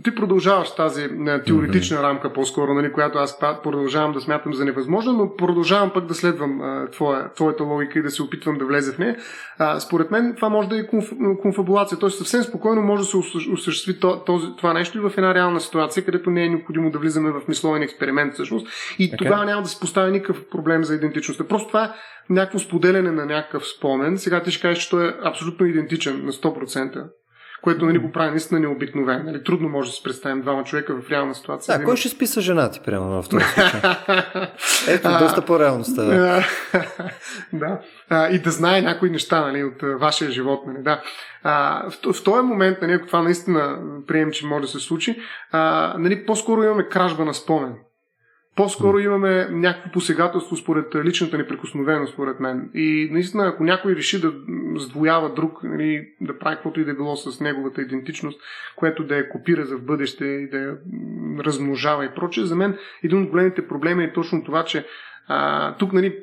Ти продължаваш тази теоретична mm-hmm. рамка, по-скоро, нали, която аз продължавам да смятам за невъзможна, но продължавам пък да следвам а, твоя, твоята логика и да се опитвам да влезе в нея. А, според мен това може да е конф, конфабулация. Тоест съвсем спокойно може да се осъществи този, това нещо и в една реална ситуация, където не е необходимо да влизаме в мисловен експеримент всъщност. И okay. тогава няма да се поставя никакъв проблем за идентичността. Просто това е някакво споделяне на някакъв спомен. Сега ти ще кажеш, че той е абсолютно идентичен на 100% което нали, го прави наистина необикновено. Нали, трудно може да се представим двама човека в реална ситуация. Да, кой ще списа жена ти, прямо в този случай? [laughs] Ето, доста по-реалността. Да. [laughs] да. А, и да знае някои неща нали, от а, вашия живот. Нали, да. А, в, в този момент, нали, ако това наистина прием, че може да се случи, а, нали, по-скоро имаме кражба на спомен. По-скоро имаме някакво посегателство според личната неприкосновеност, според мен. И наистина, ако някой реши да сдвоява друг, нали, да прави каквото и да е било с неговата идентичност, което да я копира за в бъдеще и да я размножава и прочее, за мен един от големите проблеми е точно това, че а, тук нали,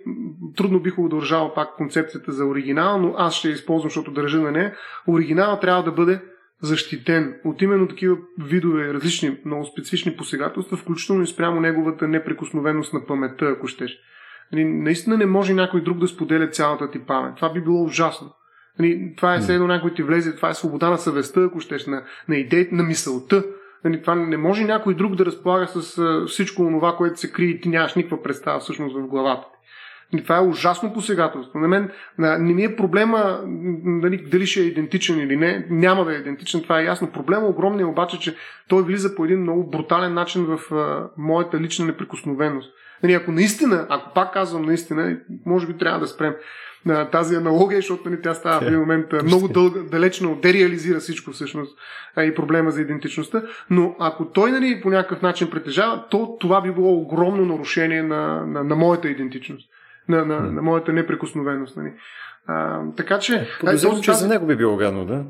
трудно бих удържал пак концепцията за оригинал, но аз ще използвам, защото държа на нея. Оригинал трябва да бъде защитен от именно такива видове, различни, много специфични посегателства, включително и спрямо неговата неприкосновеност на паметта, ако щеш. Нали, наистина не може някой друг да споделя цялата ти памет. Това би било ужасно. Нали, това е все едно някой ти влезе, това е свобода на съвестта, ако щеш, на, на идеята, на мисълта. Нали, това не може някой друг да разполага с uh, всичко това, което се крие и ти нямаш никаква представа всъщност в главата. И това е ужасно посегателство. На мен не ми е проблема дали, дали ще е идентичен или не. Няма да е идентичен, това е ясно. Проблема огромният е обаче, че той влиза по един много брутален начин в а, моята лична неприкосновеност. Нали, ако наистина, ако пак казвам наистина, може би трябва да спрем на тази аналогия, защото нали, тя става в един момент много дълга, далечно дереализира всичко всъщност а, и проблема за идентичността. Но ако той нали, по някакъв начин притежава, то това би било огромно нарушение на, на, на моята идентичност на, на, на моята неприкосновеност. Нали. А, така че... Подозирам, че за него би било гадно, да?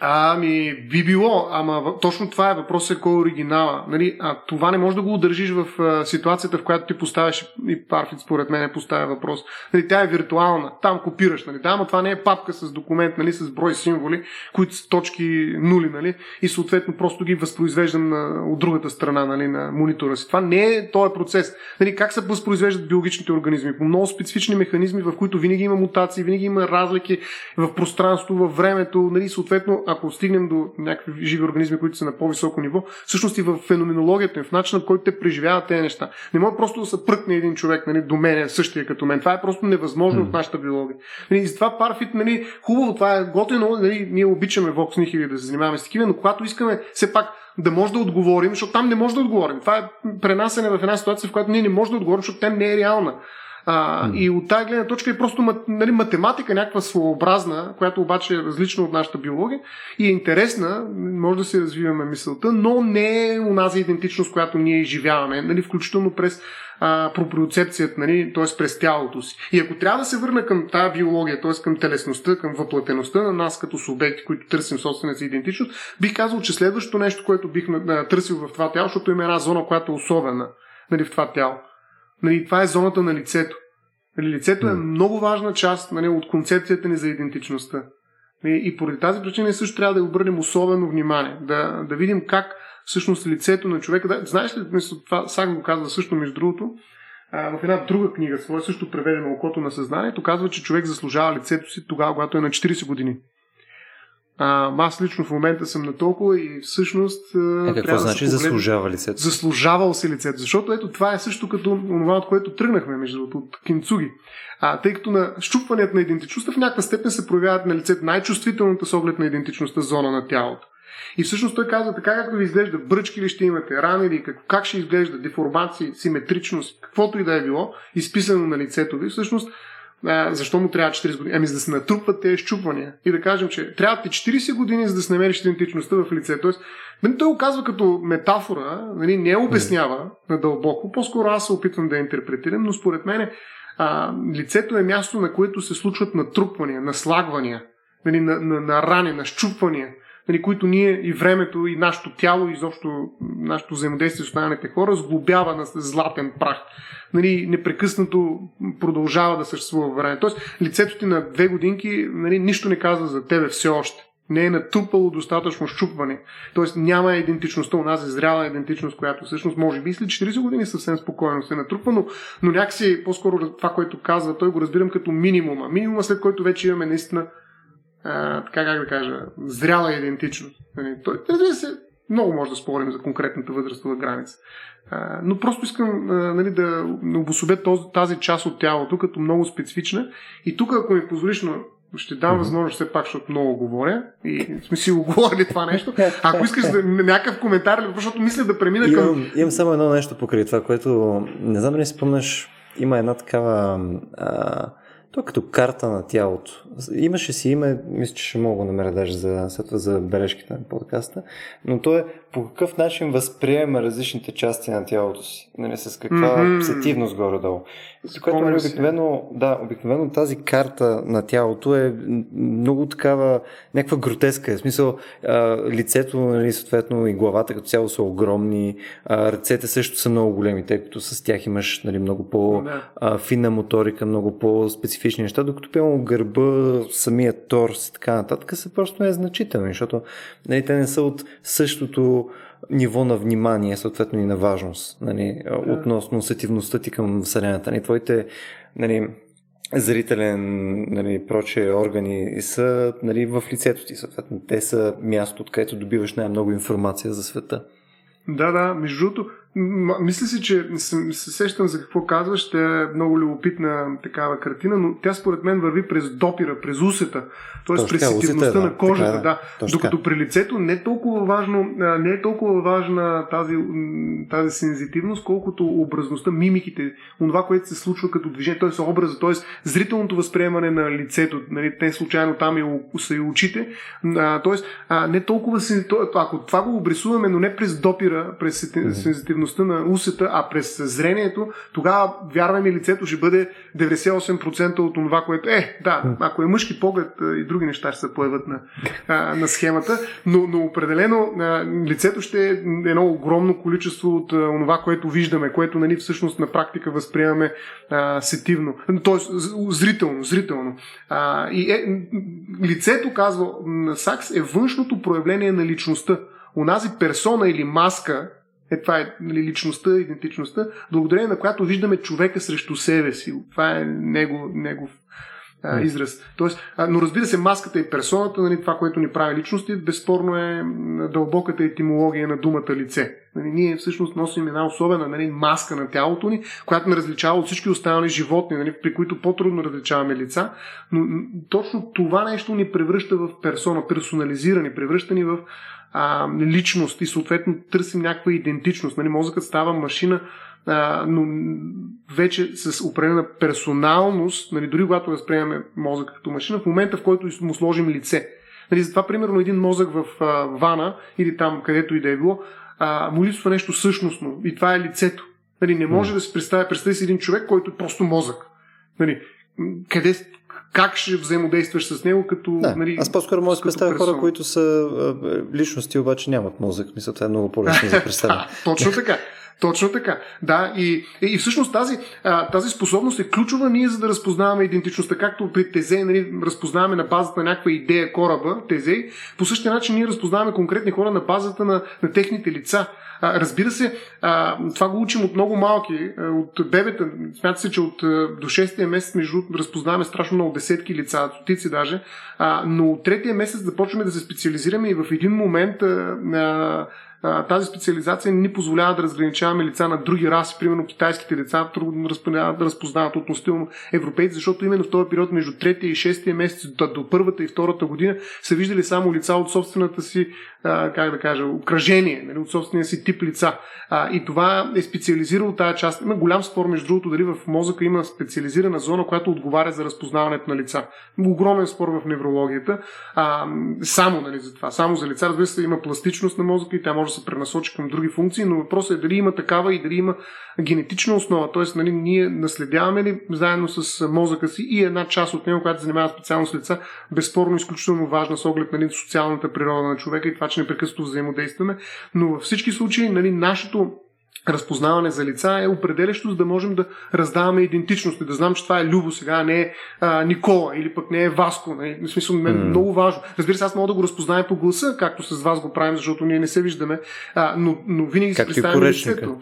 Ами, би било, ама точно това е въпросът, кой е оригинала. Нали, а това не може да го удържиш в а, ситуацията, в която ти поставяш, и Парфит според мен е поставя въпрос. Нали, тя е виртуална, там копираш. Нали, да, ама това не е папка с документ, нали, с брой символи, които са точки нули, нали, и съответно просто ги възпроизвеждам на, от другата страна нали, на монитора си. Това не е този процес. Нали, как се възпроизвеждат биологичните организми? По много специфични механизми, в които винаги има мутации, винаги има разлики в пространство, във времето, нали, съответно ако стигнем до някакви живи организми, които са на по-високо ниво, всъщност и в феноменологията им, в начина, в който те преживяват тези неща. Не може просто да се пръкне един човек нали, до мен, същия като мен. Това е просто невъзможно mm. в нашата биология. Нали, и затова парфит, нали, хубаво, това е готино, нали, ние обичаме Vox Nihili да се занимаваме с такива, но когато искаме все пак да може да отговорим, защото там не може да отговорим. Това е пренасене в една ситуация, в която ние не можем да отговорим, защото тя не е реална. А, mm. И от тази гледна точка е просто нали, математика, някаква своеобразна, която обаче е различна от нашата биология и е интересна, може да се развиваме мисълта, но не е унази идентичност, която ние изживяваме, нали, включително през а, проприоцепцията, нали, т.е. през тялото си. И ако трябва да се върна към тази биология, т.е. към телесността, към въплатеността на нас като субекти, които търсим собствената си идентичност, бих казал, че следващото нещо, което бих търсил в това тяло, защото има една зона, която е особена нали, в това тяло Нали, това е зоната на лицето. Нали, лицето е много важна част нали, от концепцията ни за идентичността. Нали, и поради тази причина също трябва да обърнем особено внимание. Да, да видим как всъщност лицето на човека. Да, знаеш ли, мисля, това Сак го казва също, между другото, в една друга книга, своя също преведена Окото на съзнанието, казва, че човек заслужава лицето си тогава, когато е на 40 години. А, аз лично в момента съм на толкова и всъщност. Е, какво значи да заслужава лицето? Заслужавал си лицето. Защото ето това е също като това, от което тръгнахме, между другото, от кинцуги. А, тъй като на щупването на идентичността в някаква степен се проявяват на лицето най-чувствителната с оглед на идентичността зона на тялото. И всъщност той казва така, както ви изглежда, бръчки ли ще имате, рани ли, как, как ще изглежда, деформации, симетричност, каквото и да е било, изписано на лицето ви, всъщност защо му трябва 40 години? Ами за да се натрупват тези щупвания. И да кажем, че трябва ти 40 години, за да се намериш идентичността в лице. Тоест, нали, той го казва като метафора, нали, не обяснява надълбоко. По-скоро аз се опитвам да я интерпретирам, но според мен а, лицето е място, на което се случват натрупвания, наслагвания, нали, на, на, на рани, на щупвания нали, които ние и времето, и нашето тяло, и изобщо нашето взаимодействие с останалите хора сглобява на златен прах. Нали, непрекъснато продължава да съществува във време. Тоест, лицето ти на две годинки нали, нищо не казва за тебе все още. не е натрупало достатъчно щупване. Тоест няма идентичността, у нас е зряла идентичност, която всъщност може би след 40 години съвсем спокойно се натрупва, но, но някакси по-скоро това, което казва, той го разбирам като минимума. Минимума, след който вече имаме наистина а, така как да кажа, зряла идентичност. Нали, той, разбира се, много може да спорим за конкретната възрастова граница. А, но просто искам а, нали, да обособя тази част от тялото като много специфична. И тук, ако ми позволиш, но ще дам възможност все пак, защото много говоря и сме си оговорили това нещо. [laughs] Ако искаш да, някакъв коментар, защото мисля да премина към... Имам, имам само едно нещо покрай това, което не знам дали спомняш, има една такава а, то е като карта на тялото. Имаше си име, мисля, че ще мога да намеря даже за, за бележките на подкаста, но то е по какъв начин възприема различните части на тялото си. Нали, с каква mm-hmm. сетивност горе-долу. Което нали, обикновено, да, обикновено тази карта на тялото е много такава, някаква гротеска. В смисъл, а, лицето, нали, съответно и главата като цяло са огромни, а, ръцете също са много големи, тъй като с тях имаш нали, много по-финна моторика, много по-специфични неща, докато пълно гърба, самия торс и така нататък са просто незначителни, защото нали, те не са от същото ниво на внимание, съответно и на важност, нали, относно усетивността ти към Вселената. Нали, твоите нали, зрителен, нали, проче органи са нали, в лицето ти, съответно. Те са място, откъдето добиваш най-много информация за света. Да, да. Между другото, мисля си, че се, се сещам за какво казваш. Тя е много любопитна такава картина, но тя според мен върви през допира, през усета, т.е. през сетивността на кожата. Да, да. Докато при лицето не е толкова важно, не е толкова важна тази, тази сензитивност, колкото образността, мимиките, това, което се случва като движение, т.е. образа, т.е. зрителното възприемане на лицето. Нали, не случайно там и са и очите. Т.е. не толкова ако това го обрисуваме, но не през допира, през сензитивността, сензитивността на усета, а през зрението, тогава, вярвай ми, лицето ще бъде 98% от това, което е. Да, ако е мъжки поглед и други неща ще се появят на, на схемата, но, но определено лицето ще е едно огромно количество от това, което виждаме, което нали, всъщност на практика възприемаме а, сетивно, т.е. зрително, зрително. А, и е, лицето, казва Сакс, е външното проявление на личността. Унази персона или маска, е, това е нали, личността, идентичността, благодарение на която виждаме човека срещу себе си. Това е него, негов а, израз. Тоест, а, но разбира се, маската и персоната, нали, това, което ни прави личности, безспорно е дълбоката етимология на думата лице. Нали, ние всъщност носим една особена нали, маска на тялото ни, която не различава от всички останали животни, нали, при които по-трудно различаваме лица, но точно това нещо ни превръща в персона, персонализирани, превръща ни в а, личност и съответно търсим някаква идентичност. Нали, мозъкът става машина, а, но вече с определена персоналност, нали, дори когато възприемаме мозък като машина, в момента в който му сложим лице. Нали, затова, примерно, един мозък в а, вана или там където и да е било, а, му липсва нещо същностно и това е лицето. Нали, не може да се представя, представи си един човек, който е просто мозък. Нали, къде, как ще взаимодействаш с него като. Да, нали, аз по-скоро мога да представя хора, които са личности, обаче нямат мозък. Мисля, това е много по-лесно за [laughs] представяне. Точно така. Точно така. Да, и, и всъщност тази, тази способност е ключова ние, за да разпознаваме идентичността. Както при Тезей нали, разпознаваме на базата на някаква идея кораба, Тезей, по същия начин ние разпознаваме конкретни хора на базата на, на техните лица. Разбира се, това го учим от много малки, от бебета. Смята се, че от до 6-я месец между разпознаваме страшно много десетки лица, стотици даже, но от третия месец започваме да се специализираме и в един момент тази специализация ни позволява да разграничаваме лица на други раси, примерно китайските лица трудно да разпознават относително европейци, защото именно в този период между третия и шестия месец до, до първата и втората година са виждали само лица от собствената си а, как да кажа, окръжение, нали, от собствения си тип лица. А, и това е специализирало тази част. Има голям спор, между другото, дали в мозъка има специализирана зона, която отговаря за разпознаването на лица. Огромен спор в неврологията. А, само нали, за това. Само за лица, разбира се, има пластичност на мозъка и тя може да се пренасочи към други функции, но въпросът е дали има такава и дали има генетична основа. Т.е. Нали, ние наследяваме ли заедно с мозъка си и една част от него, която се занимава специално с лица, безспорно изключително важна с оглед нали, социалната природа на човека и това, че непрекъснато взаимодействаме. Но във всички случаи, нали, нашето разпознаване за лица е определящо, за да можем да раздаваме идентичност и да знам, че това е Любо сега, а не е а, Никола или пък не е Васко. Не? В смисъл, mm. много важно. Разбира се, аз мога да го разпозная по гласа, както с вас го правим, защото ние не се виждаме, а, но, но винаги си представяме лицето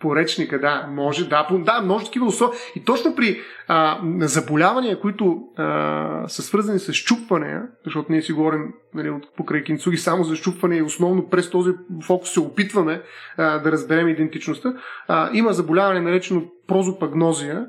поречника, да, може, да, да, може такива условия. И точно при а, заболявания, които а, са свързани с щупване, защото ние си говорим нали, от покрай кинцуги само за щупване и основно през този фокус се опитваме а, да разберем идентичността, а, има заболяване наречено прозопагнозия,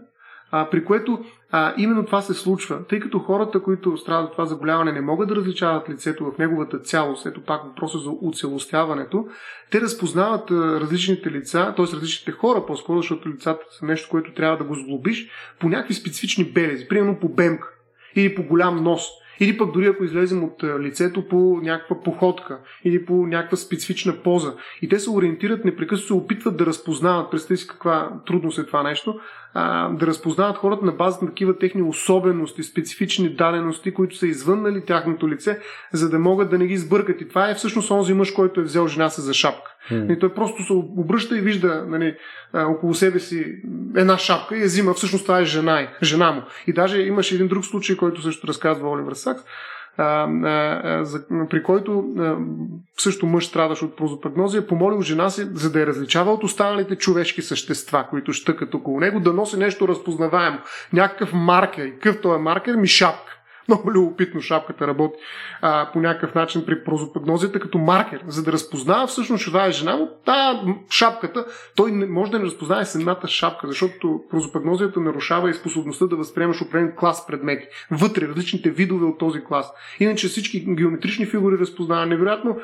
а, при което а, именно това се случва, тъй като хората, които страдат от това заболяване, не могат да различават лицето в неговата цялост, ето пак въпроса за оцелостяването, те разпознават а, различните лица, т.е. различните хора по-скоро, защото лицата са нещо, което трябва да го сглобиш по някакви специфични белези, примерно по бемка или по голям нос. Или пък дори ако излезем от лицето по някаква походка или по някаква специфична поза. И те се ориентират, непрекъснато се опитват да разпознават, представи си каква трудност е това нещо, а, да разпознават хората на база на такива техни особености, специфични дадености, които са извън нали, тяхното лице, за да могат да не ги сбъркат. И това е всъщност онзи мъж, който е взел жена си за шапка. Mm. И той просто се обръща и вижда нали, около себе си една шапка и я взима. Всъщност това е жена, жена му. И даже имаше един друг случай, който също разказва Оливер Сакс, при който също мъж страдаш от прозопагнозия, помолил жена си, за да я различава от останалите човешки същества, които щъкат около него, да носи нещо разпознаваемо. Някакъв маркер. И какъв този маркер? Ми шапка. [laughs] Много любопитно шапката работи а, по някакъв начин при прозопагнозията като маркер, за да разпознава всъщност, че това е жена му. Та шапката, той не може да не разпознае самата шапка, защото прозопагнозията нарушава и способността да възприемаш определен клас предмети. Вътре, различните видове от този клас. Иначе всички геометрични фигури разпознава. Невероятно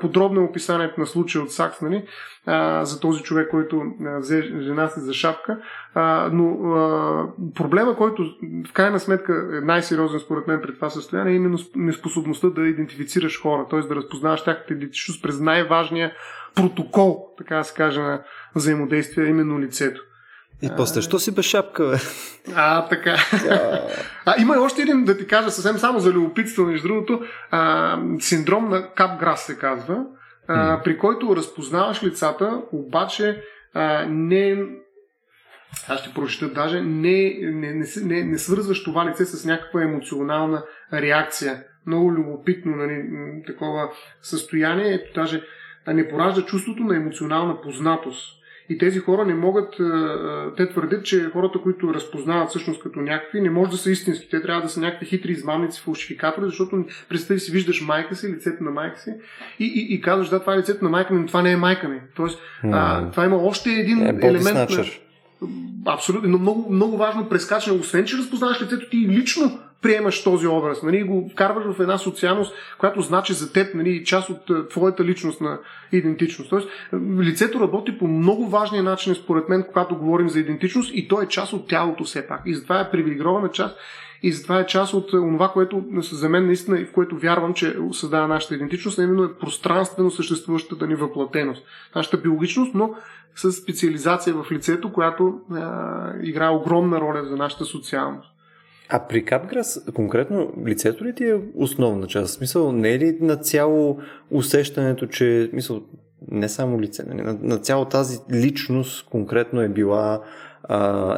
подробно описанието на случая от Сакс, нали? а, за този човек, който взе жена си за шапка. А, но а, проблема, който в крайна сметка е най-сериозен според мен при това състояние, е именно неспособността да идентифицираш хора, т.е. да разпознаваш тяхната идентичност през най-важния протокол, така да се каже, на взаимодействие, именно лицето. И после, що си без шапка, бе? А, така. а, има и още един, да ти кажа, съвсем само за любопитство, между другото, а, синдром на Капграс се казва, а, при който разпознаваш лицата, обаче а, не аз ще прочета даже, не, не, не, не, не свързваш това лице с някаква емоционална реакция. Много любопитно нали, такова състояние. Ето даже не поражда чувството на емоционална познатост. И тези хора не могат, те твърдят, че хората, които разпознават всъщност като някакви, не може да са истински. Те трябва да са някакви хитри измамници, фалшификатори, защото представи си, виждаш майка си, лицето на майка си и, и, и казваш, да, това е лицето на майка ми, но това не е майка ми. Тоест, mm. а, това има още един е, елемент. На... Абсолютно, но много, много важно прескачане. Освен, че разпознаваш лицето ти лично приемаш този образ, нали, го вкарваш в една социалност, която значи за теб нали, част от е, твоята личност на идентичност. Тоест, лицето работи по много важни начини, според мен, когато говорим за идентичност и то е част от тялото все пак. И затова е привилегирована част и затова е част от това, което за мен наистина и в което вярвам, че създава нашата идентичност, а именно е пространствено съществуващата ни въплатеност. Нашата биологичност, но с специализация в лицето, която е, играе огромна роля за нашата социалност. А при Капграс, конкретно, лицето ли ти е основна част? Смисъл, не е ли на цяло усещането, че, мисъл, не само лице, не, нали, на, на цяло тази личност конкретно е била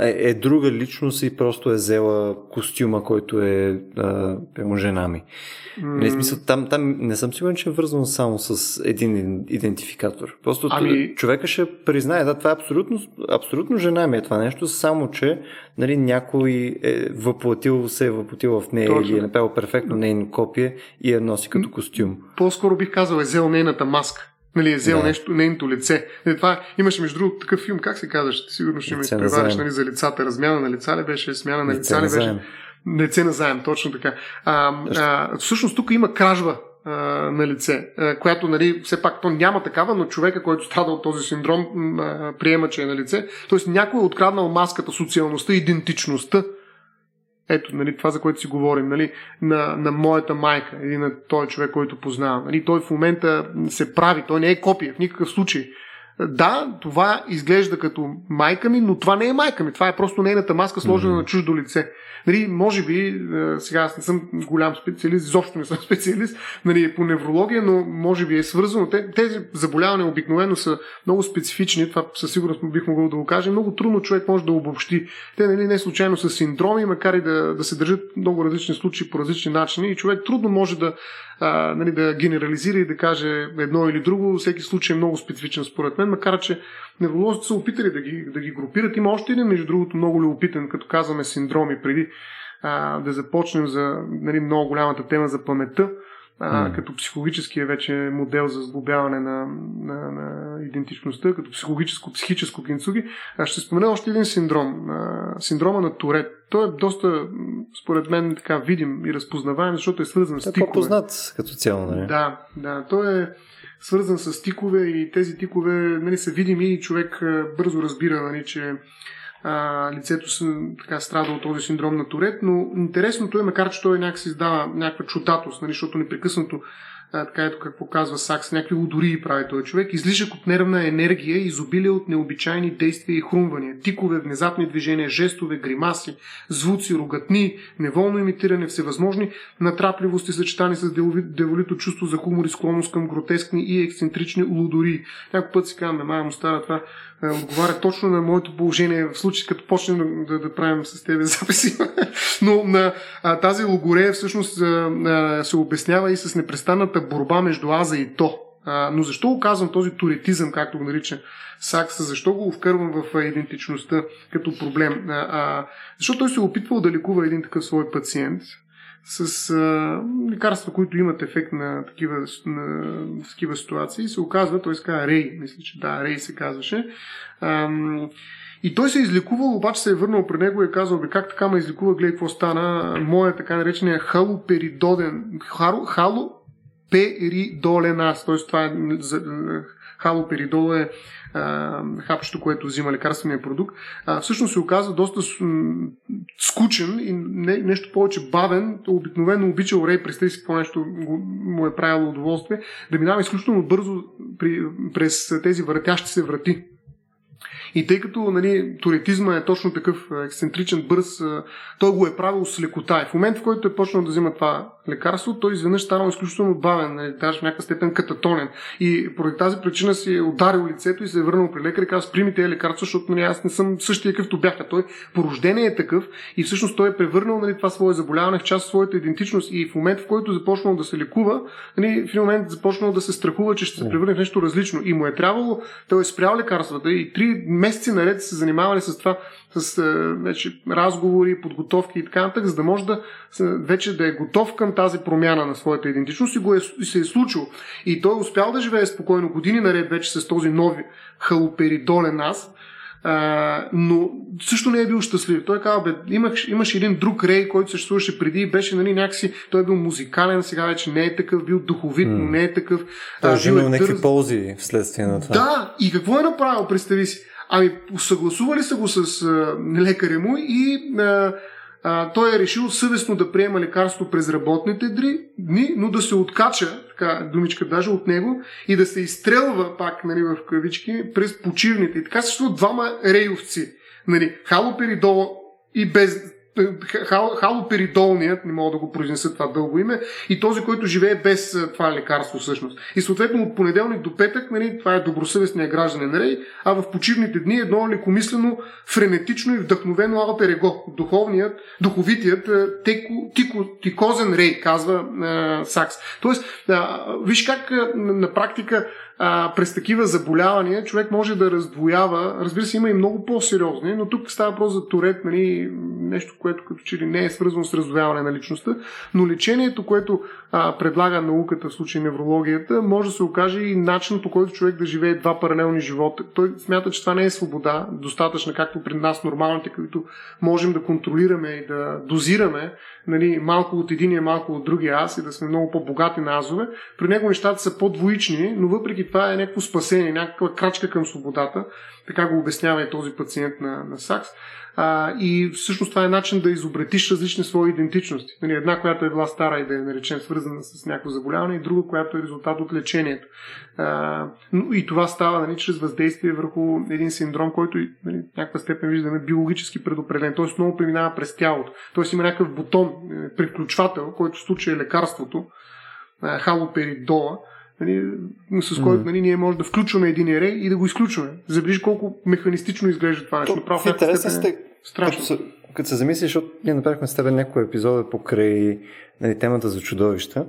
е, е друга личност и просто е взела костюма, който е а, жена ми. Mm. Не, смисъл, там, там не съм сигурен, че е вързано само с един идентификатор. Просто ами... човека ще признае, да, това е абсолютно, абсолютно жена ми е това нещо, само че нали, някой е въплатил, се е въплатил в нея Точно. или е направил перфектно нейно копие и я носи като костюм. По-скоро бих казал е взел нейната маска. Нали, е взел да. нещо, нейното лице. Нали, това имаше между другото такъв филм, как се казваш? Сигурно ще ме превариш нали, за лицата. Размяна на лица ли беше? Смяна на лица ли беше? Лице на заем, точно така. А, а, всъщност тук има кражба на лице, която, нали, все пак то няма такава, но човека, който страда от този синдром, приема, че е на лице. Тоест някой е откраднал маската, социалността, идентичността ето, нали, това, за което си говорим, нали, на, на моята майка или на този човек, който познавам. Нали, той в момента се прави, той не е копия в никакъв случай. Да, това изглежда като майка ми, но това не е майка ми. Това е просто нейната маска, сложена mm-hmm. на чуждо лице. Нали, може би, е, сега аз не съм голям специалист, изобщо не съм [laughs] специалист нали, по неврология, но може би е свързано. Тези заболявания обикновено са много специфични, това със сигурност бих могъл да го кажа. Много трудно човек може да обобщи. Те нали, не случайно са синдроми, макар и да, да се държат много различни случаи по различни начини и човек трудно може да, нали, да генерализира и да каже едно или друго. Всеки случай е много специфичен според мен, макар че невролозите са опитали да ги, да ги групират. Има още един, между другото, много любопитен, като казваме синдроми, преди а, да започнем за нали, много голямата тема за паметта, а, mm. като психологическия вече модел за сглобяване на, на, на идентичността, като психологическо-психическо кинцуги, а ще спомена още един синдром. А, синдрома на Турет. Той е доста, според мен, така видим и разпознаваем, защото е свързан с тикове. Е по-познат като цяло, нали? Да, да. Той е свързан с тикове и тези тикове нали, са видими и човек бързо разбира, нали, че а, лицето се, така, страда от този синдром на Турет, но интересното е, макар че той някакси издава някаква чутатост, нали, защото непрекъснато така ето какво казва Сакс, някакви удории прави този човек, излишък от нервна енергия, изобилие от необичайни действия и хрумвания, тикове, внезапни движения, жестове, гримаси, звуци, рогатни, неволно имитиране, всевъзможни натрапливости, съчетани с деволито чувство за хумор и склонност към гротескни и ексцентрични лудори. Някой път си казвам, мая му стара това отговаря точно на моето положение в случай, като почнем да, да, правим с тебе записи. [laughs] Но на а, тази логорея всъщност а, а, се обяснява и с непрестанната борба между аза и то. А, но защо го казвам този туретизъм, както го нарича Сакс, защо го вкървам в идентичността като проблем? А, а, защото той се е опитвал да лекува един такъв свой пациент, с а, лекарства, които имат ефект на такива, на, такива ситуации, се оказва, той се казва Рей, мисля, че да, Рей се казваше. А, и той се е излекувал, обаче се е върнал при него и е казал, бе, как така ме излекува, гледай какво стана, моя така наречения халоперидоден, хало, халоперидолен аз, т.е. това е халоперидол е а, хапчето, което взима лекарствения продукт, а, всъщност се оказа доста скучен и не, нещо повече бавен. Обикновено обича Рей, представи си какво нещо му е правило удоволствие, да минава изключително бързо при, през тези въртящи се врати. И тъй като нали, туретизма е точно такъв ексцентричен, бърз, той го е правил с лекота. И в момента, в който е почнал да взима това лекарство, той изведнъж станал изключително бавен, нали, даже в някакъв степен кататонен. И поради тази причина си е ударил лицето и се е върнал при лекар и каза, прими тези лекарства, защото нали, аз не съм същия какъвто бяха. Той по рождение е такъв и всъщност той е превърнал нали, това свое заболяване в част от своята идентичност и в момент, в който започнал да се лекува, нали, в един момент започнал да се страхува, че ще се превърне в нещо различно. И му е трябвало, той е спрял лекарствата и три месеци наред се занимавали с това, с вече разговори, подготовки и така нататък, за да може да вече да е готов към тази промяна на своята идентичност и го е, и се е случило. И той е успял да живее спокойно години наред вече с този нови халоперидолен аз, а, но също не е бил щастлив. Той казва, бе, имаш, имаш един друг Рей, който съществуваше преди и беше нали, някакси, той е бил музикален, сега вече не е такъв, бил духовит, но не е такъв. Той е имал някакви ползи вследствие на това. Да, и какво е направил, представи си? Ами, съгласували са го с а, лекаря му и а, а, той е решил съвестно да приема лекарство през работните дни, но да се откача, така думичка даже от него, и да се изстрелва пак нали, в кавички през почивните. И така съществуват двама рейовци. Нали, халоперидол и без халоперидолният, не мога да го произнеса това дълго име, и този, който живее без това лекарство всъщност. И съответно от понеделник до петък, нали, това е добросъвестният гражданин Рей, а в почивните дни едно лекомислено, френетично и вдъхновено алтер его, духовният, духовитият теко, тико, тикозен Рей, казва е, Сакс. Тоест, е, виж как е, на практика а, през такива заболявания човек може да раздвоява. Разбира се, има и много по-сериозни, но тук става просто за турет, нали, нещо, което като че ли не е свързано с раздвояване на личността, но лечението, което а, предлага науката, в случай неврологията, може да се окаже и начин по който човек да живее два паралелни живота. Той смята, че това не е свобода, достатъчна, както при нас нормалните, които можем да контролираме и да дозираме нали, малко от единия, малко от другия аз и да сме много по-богати на азове. При него нещата са по-двоични, но въпреки това е някакво спасение, някаква крачка към свободата. Така го обяснява и този пациент на, на Сакс. А, и всъщност това е начин да изобретиш различни свои идентичности. Нали, една, която е била стара и да е наречем свързана с някакво заболяване, и друга, която е резултат от лечението. А, но и това става нали, чрез въздействие върху един синдром, който нали, в някаква степен виждаме биологически предопределен. Тоест много преминава през тялото. Тоест има някакъв бутон, е, приключвател, който в случая е лекарството, халоперидола, нали, с който нали, ние можем да включваме един ерей и да го изключваме. Забележи колко механистично изглежда това нещо. То, в интересен сте, страшно. Като, като се замислиш, защото ние направихме с теб някои епизода покрай нали, темата за чудовища.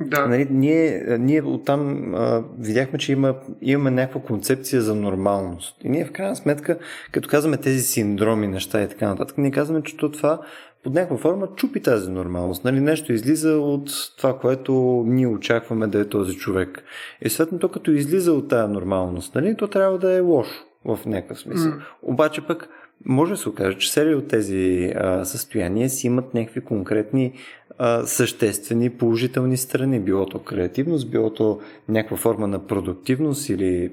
Да. Нали, ние, ние оттам а, видяхме, че има, имаме някаква концепция за нормалност. И ние в крайна сметка, като казваме тези синдроми, неща и така нататък, ние казваме, че това под някаква форма чупи тази нормалност. Нали? Нещо излиза от това, което ние очакваме да е този човек. И съответно, то като излиза от тази нормалност, нали? то трябва да е лошо в някакъв смисъл. Mm. Обаче пък може да се окаже, че серия от тези а, състояния си имат някакви конкретни а, съществени положителни страни. Било то креативност, било то някаква форма на продуктивност или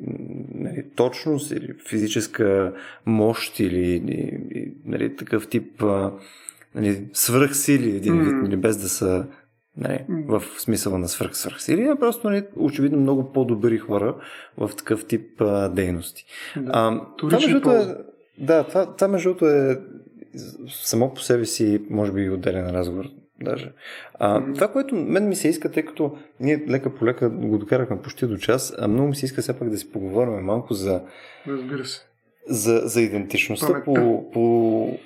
нали, точност, или физическа мощ, или, или нали, такъв тип а, нали, свръхсили един вид, нали, без да са нали, в смисъла на свръх свръхсили, а просто нали, очевидно много по-добри хора в такъв тип а, дейности. Да, а, това, между е, да, това, това между е само по себе си, може би, отделен разговор. Даже. А, mm-hmm. Това, което мен ми се иска, тъй като ние лека по лека го докарахме почти до час, а много ми се иска все пак да си поговорим малко за. Разбира се. За, за идентичността по, по,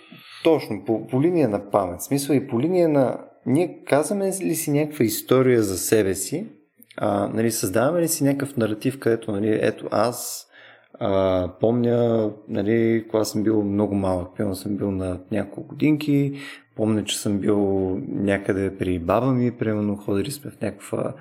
точно, по, по линия на памет. Смисъл и по линия на... Ние казваме ли си някаква история за себе си, а, нали, създаваме ли си някакъв наратив, където, нали, ето аз а, помня, нали, когато съм бил много малък, пълно съм бил на няколко годинки, помня, че съм бил някъде при баба ми, примерно ходили сме в някаква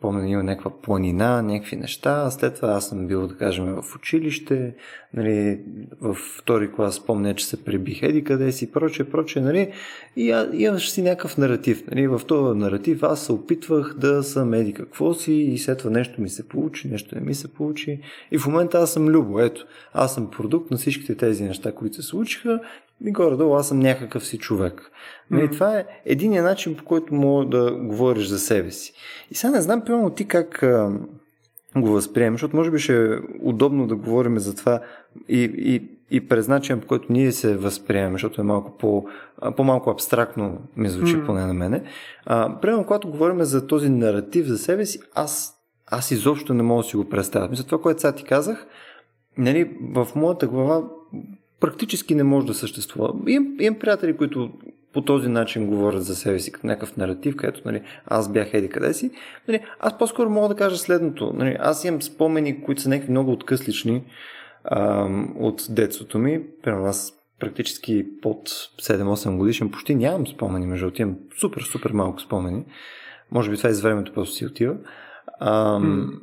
помня, има някаква планина, някакви неща. След това аз съм бил, да кажем, в училище, нали, в втори клас помня, че се пребих еди къде си, проче, проче, нали, и а, имаш си някакъв наратив. Нали, в този наратив аз се опитвах да съм еди какво си и след това нещо ми се получи, нещо не ми се получи. И в момента аз съм Любо, ето, аз съм продукт на всичките тези неща, които се случиха и горе-долу аз съм някакъв си човек. Mm-hmm. Това е единия начин, по който мога да говориш за себе си. И сега не знам, примерно ти как а, го възприемаш, защото може би ще е удобно да говорим за това и, и, и през начин, по който ние се възприемаме, защото е малко по, по-малко абстрактно ми звучи mm-hmm. поне на мене. А, примерно, когато говорим за този наратив за себе си, аз, аз изобщо не мога да си го представя. Мисля, това, което сега ти казах, нали, в моята глава практически не може да съществува. Имам, имам приятели, които по този начин говорят за себе си като някакъв наратив, където нали, аз бях еди къде си. Нали, аз по-скоро мога да кажа следното. Нали, аз имам спомени, които са някакви много откъслични ам, от детството ми. Примерно аз практически под 7-8 годишен почти нямам спомени, между имам супер, супер малко спомени. Може би това из времето просто си отива. Ам,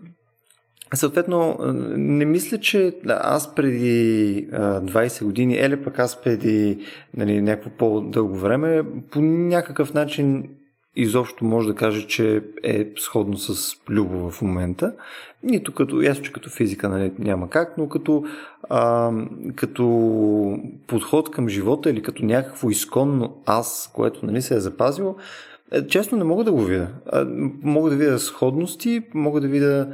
Съответно, не мисля, че аз преди 20 години, или пък аз преди нали, някакво по-дълго време, по някакъв начин изобщо може да каже, че е сходно с Любо в момента. Нито като, ясно, че като физика нали, няма как, но като, а, като подход към живота или като някакво изконно аз, което нали, се е запазило, е, честно не мога да го видя. Мога да видя сходности, мога да видя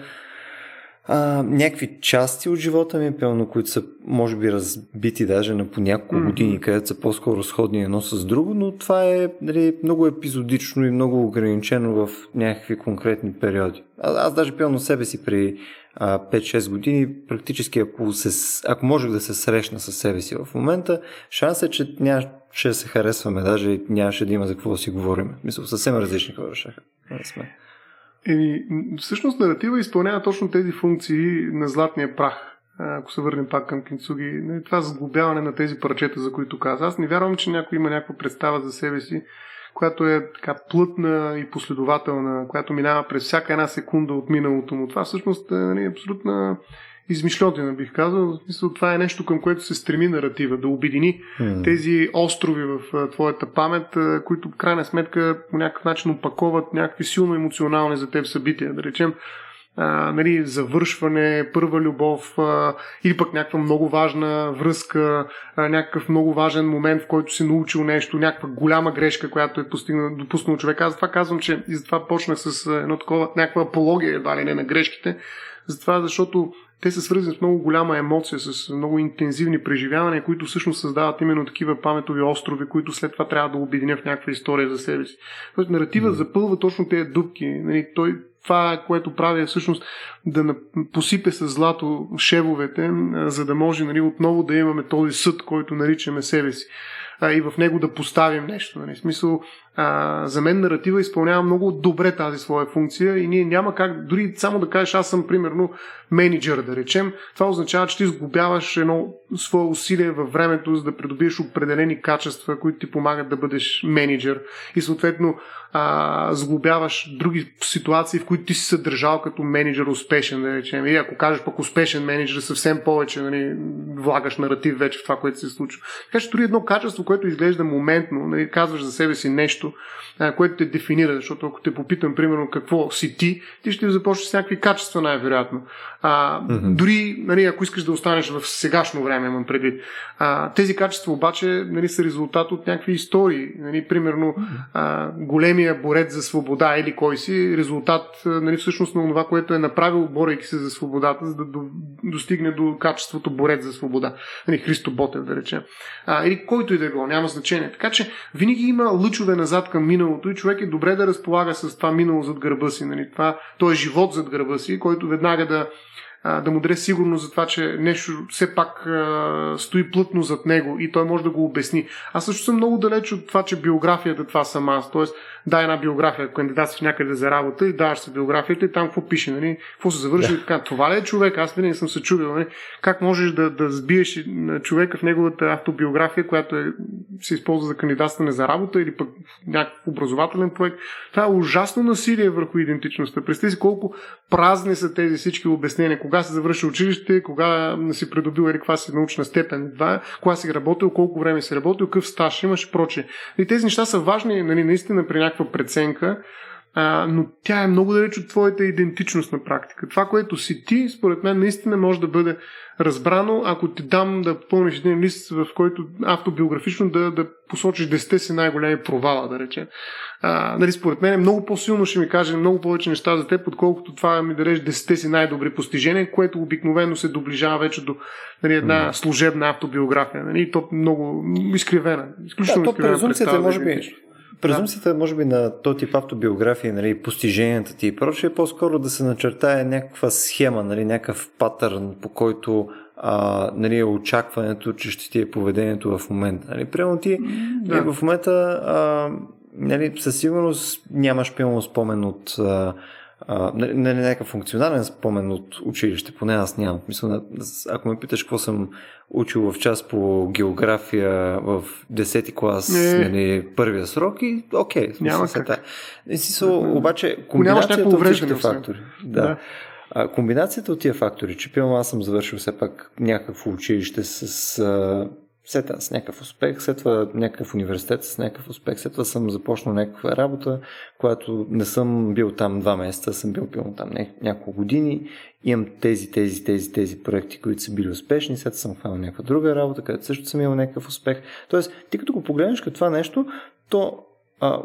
а, някакви части от живота ми, пълно, които са, може би, разбити даже на по няколко mm-hmm. години, където са по-скоро сходни едно с друго, но това е нали, много епизодично и много ограничено в някакви конкретни периоди. А, аз даже пълно себе си при а, 5-6 години, практически ако, се, ако можех да се срещна с себе си в момента, шанс е, че нямаше да се харесваме, даже нямаше да има за какво да си говорим. Мисля, съвсем различни хора ще сме. Еми, всъщност наратива изпълнява точно тези функции на златния прах. Ако се върнем пак към Кинцуги, това сглобяване на тези парчета, за които каза. Аз не вярвам, че някой има някаква представа за себе си, която е така плътна и последователна, която минава през всяка една секунда от миналото му. Това всъщност е нали, абсолютна измишлетина, бих казал. В смисъл, това е нещо, към което се стреми наратива, да обедини mm. тези острови в а, твоята памет, а, които в крайна сметка по някакъв начин опаковат някакви силно емоционални за теб събития. Да речем, а, нали, завършване, първа любов а, или пък някаква много важна връзка, а, някакъв много важен момент, в който си научил нещо, някаква голяма грешка, която е постигнал, допуснал човек. Аз това казвам, че и затова почнах с едно такова, някаква апология едва ли не на грешките, затова защото те са свързани с много голяма емоция, с много интензивни преживявания, които всъщност създават именно такива паметови острови, които след това трябва да обединя в някаква история за себе си. Тоест, наратива mm. запълва точно тези дупки. Нали, той, това, което прави е всъщност да посипе с злато шевовете, за да може нали, отново да имаме този съд, който наричаме себе си а, и в него да поставим нещо. Нали? В смисъл, а, за мен наратива изпълнява много добре тази своя функция и ние няма как, дори само да кажеш, аз съм примерно менеджер, да речем, това означава, че ти сгубяваш едно свое усилие във времето, за да придобиеш определени качества, които ти помагат да бъдеш менеджер и съответно а, сглобяваш други ситуации, в които ти си се държал като менеджер успешен, да речем. И ако кажеш пък успешен менеджер, съвсем повече нали, влагаш наратив вече в това, което се случва. Така че дори едно качество, което изглежда моментно, нали, казваш за себе си нещо, а, което те дефинира, защото ако те попитам, примерно, какво си ти, ти ще започнеш с някакви качества, най-вероятно. А, mm-hmm. Дори, нали, ако искаш да останеш в сегашно време, имам предвид. А, тези качества обаче нали, са резултат от някакви истории. Нали, примерно, а, големия борец за свобода или кой си, резултат нали, всъщност на това, което е направил, борейки се за свободата, за да до, достигне до качеството борец за свобода. Нали, Христо Ботев, да речем. А, или който и да е било, няма значение. Така че винаги има лъчове назад към миналото и човек е добре да разполага с това минало зад гърба си. Нали, това, то е живот зад гърба си, който веднага да а, да му даде сигурност за това, че нещо все пак а, стои плътно зад него и той може да го обясни. Аз също съм много далеч от това, че биографията това съм аз. Тоест, дай една биография, кандидатстваш някъде за работа и даваш се биографията и там какво пише, нали? какво се завърши. Да. Така, това ли е човек? Аз винаги съм се чудил. Нали? Как можеш да, да сбиеш човека в неговата автобиография, която е, се използва за кандидатстване за работа или пък някакъв образователен проект? Това е ужасно насилие върху идентичността. Представи си колко празни са тези всички обяснения. Кога се завърши училище, кога си придобил или каква си научна степен, това, кога си работил, колко време си работил, какъв стаж имаш и прочее. И тези неща са важни нали, наистина при някаква преценка, а, но тя е много далеч от твоята идентичност на практика. Това, което си ти, според мен, наистина може да бъде разбрано, ако ти дам да пълниш един лист, в който автобиографично да, да посочиш 10 си най-големи провала, да речем. А, нали, според мен много по-силно ще ми каже много повече неща за теб, отколкото това ми дадеш 10 си най-добри постижения, което обикновено се доближава вече до нали, една служебна автобиография. Нали, и то много изкривена. Изключително да, изкривена представа. Може би, Презумцията, може би, на този тип автобиография, нали, постиженията ти и прочее, е по-скоро да се начертае някаква схема, нали, някакъв патърн, по който а, нали, е очакването, че ще ти е поведението в момента. Нали. Прямо ти да. в момента а, нали, със сигурност нямаш пълно спомен от а, не, не, не някакъв функционален спомен от училище, поне аз нямам. Мисля, ако ме питаш какво съм учил в час по география в 10-ти клас, не. нали, първия срок и окей. Okay, Няма как. Смисъл, обаче комбинацията от всичките фактори. Да. да. А, комбинацията от тия фактори, че пълно аз съм завършил все пак някакво училище с а, след това с някакъв успех, след това някакъв университет с някакъв успех, след това съм започнал някаква работа, която не съм бил там два месеца, съм бил бил там няколко години, имам тези, тези, тези, тези проекти, които са били успешни, след съм хванал някаква друга работа, където също съм имал някакъв успех. Тоест, ти като го погледнеш като това нещо, то а,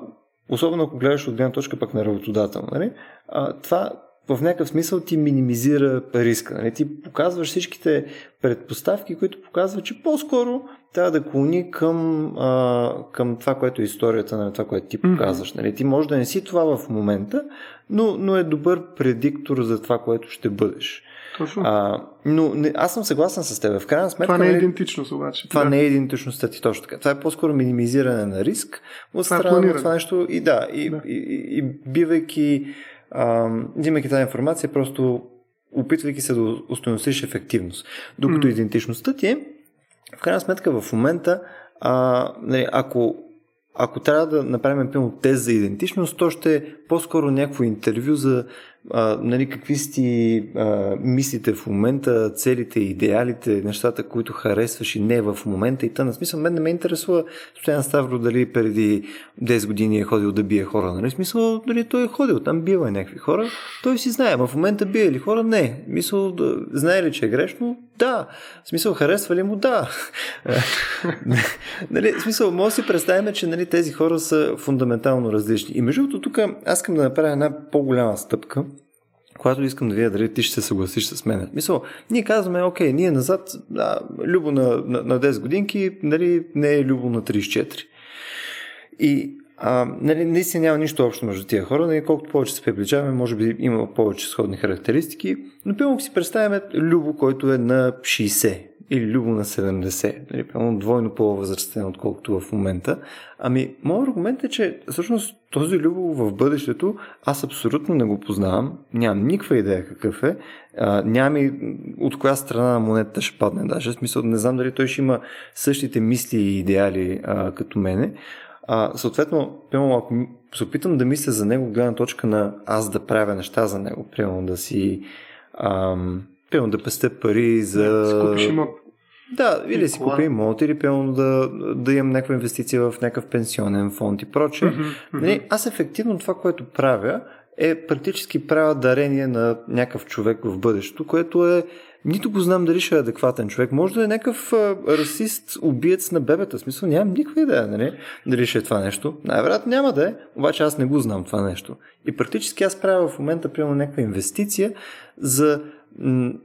особено ако гледаш от гледна точка пък на работодател, нали? а, това в някакъв смисъл ти минимизира риска. Нали? Ти показваш всичките предпоставки, които показват, че по-скоро трябва да клони към, а, към това, което е историята, на нали? това, което ти показваш. Нали? Ти може да не си това в момента, но, но е добър предиктор за това, което ще бъдеш. Точно. А, но не, аз съм съгласен с теб. В крайна сметка. Това не е нали, идентичност обаче. Това да. не е идентичността ти точно така. Това е по-скоро минимизиране на риск от е страна на това нещо. И да, и, да. И, и, и бивайки взимайки тази информация, просто опитвайки се да установиш ефективност. Докато mm. идентичността ти е, в крайна сметка в момента, а, нали, ако, ако трябва да направим пълно тест за идентичност, то ще е по-скоро някакво интервю за нали, какви си ти мислите в момента, целите, идеалите, нещата, които харесваш и не в момента и тъна. Смисъл, мен не ме интересува Стоян Ставро дали преди 10 години е ходил да бие хора. Нали? Смисъл, дали той е ходил, там бил е някакви хора. Той си знае, в момента бие ли хора? Не. Мисъл, да, знае ли, че е грешно? Да. Смисъл, харесва ли му? Да. [laughs] нали, смисъл, може да си представим, че нали, тези хора са фундаментално различни. И между другото, тук аз искам да направя една по-голяма стъпка, когато искам да видя дали ти ще се съгласиш с мен. Мисъл, ние казваме, окей, ние назад, да, любо на, на, на 10 годинки, нали, не е любо на 34. И а, нали, наистина няма нищо общо между тия хора, нали, колкото повече се приближаваме, може би има повече сходни характеристики, но пълно си представяме Любо, който е на 60 или Любо на 70, нали, пълно двойно по-възрастен, отколкото в момента. Ами, моят аргумент е, че всъщност този Любо в бъдещето аз абсолютно не го познавам, нямам никаква идея какъв е, а, нямам и от коя страна на монетата ще падне даже, в смисъл не знам дали той ще има същите мисли и идеали а, като мене, а, съответно, примерно, ако се опитам да мисля за него, гледна точка на аз да правя неща за него, примерно да си ам, примерно да пестя пари за... Да, имот. Да, или си купи имот, или примерно да, да имам някаква инвестиция в някакъв пенсионен фонд и прочее. Mm-hmm, mm-hmm. Аз ефективно това, което правя, е практически правя дарение на някакъв човек в бъдещето, което е нито го знам дали ще е адекватен човек. Може да е някакъв а, расист, убиец на бебета. В смисъл нямам никаква идея, нали? Дали ще е това нещо. Най-вероятно няма да е, обаче аз не го знам това нещо. И практически аз правя в момента, примерно, някаква инвестиция за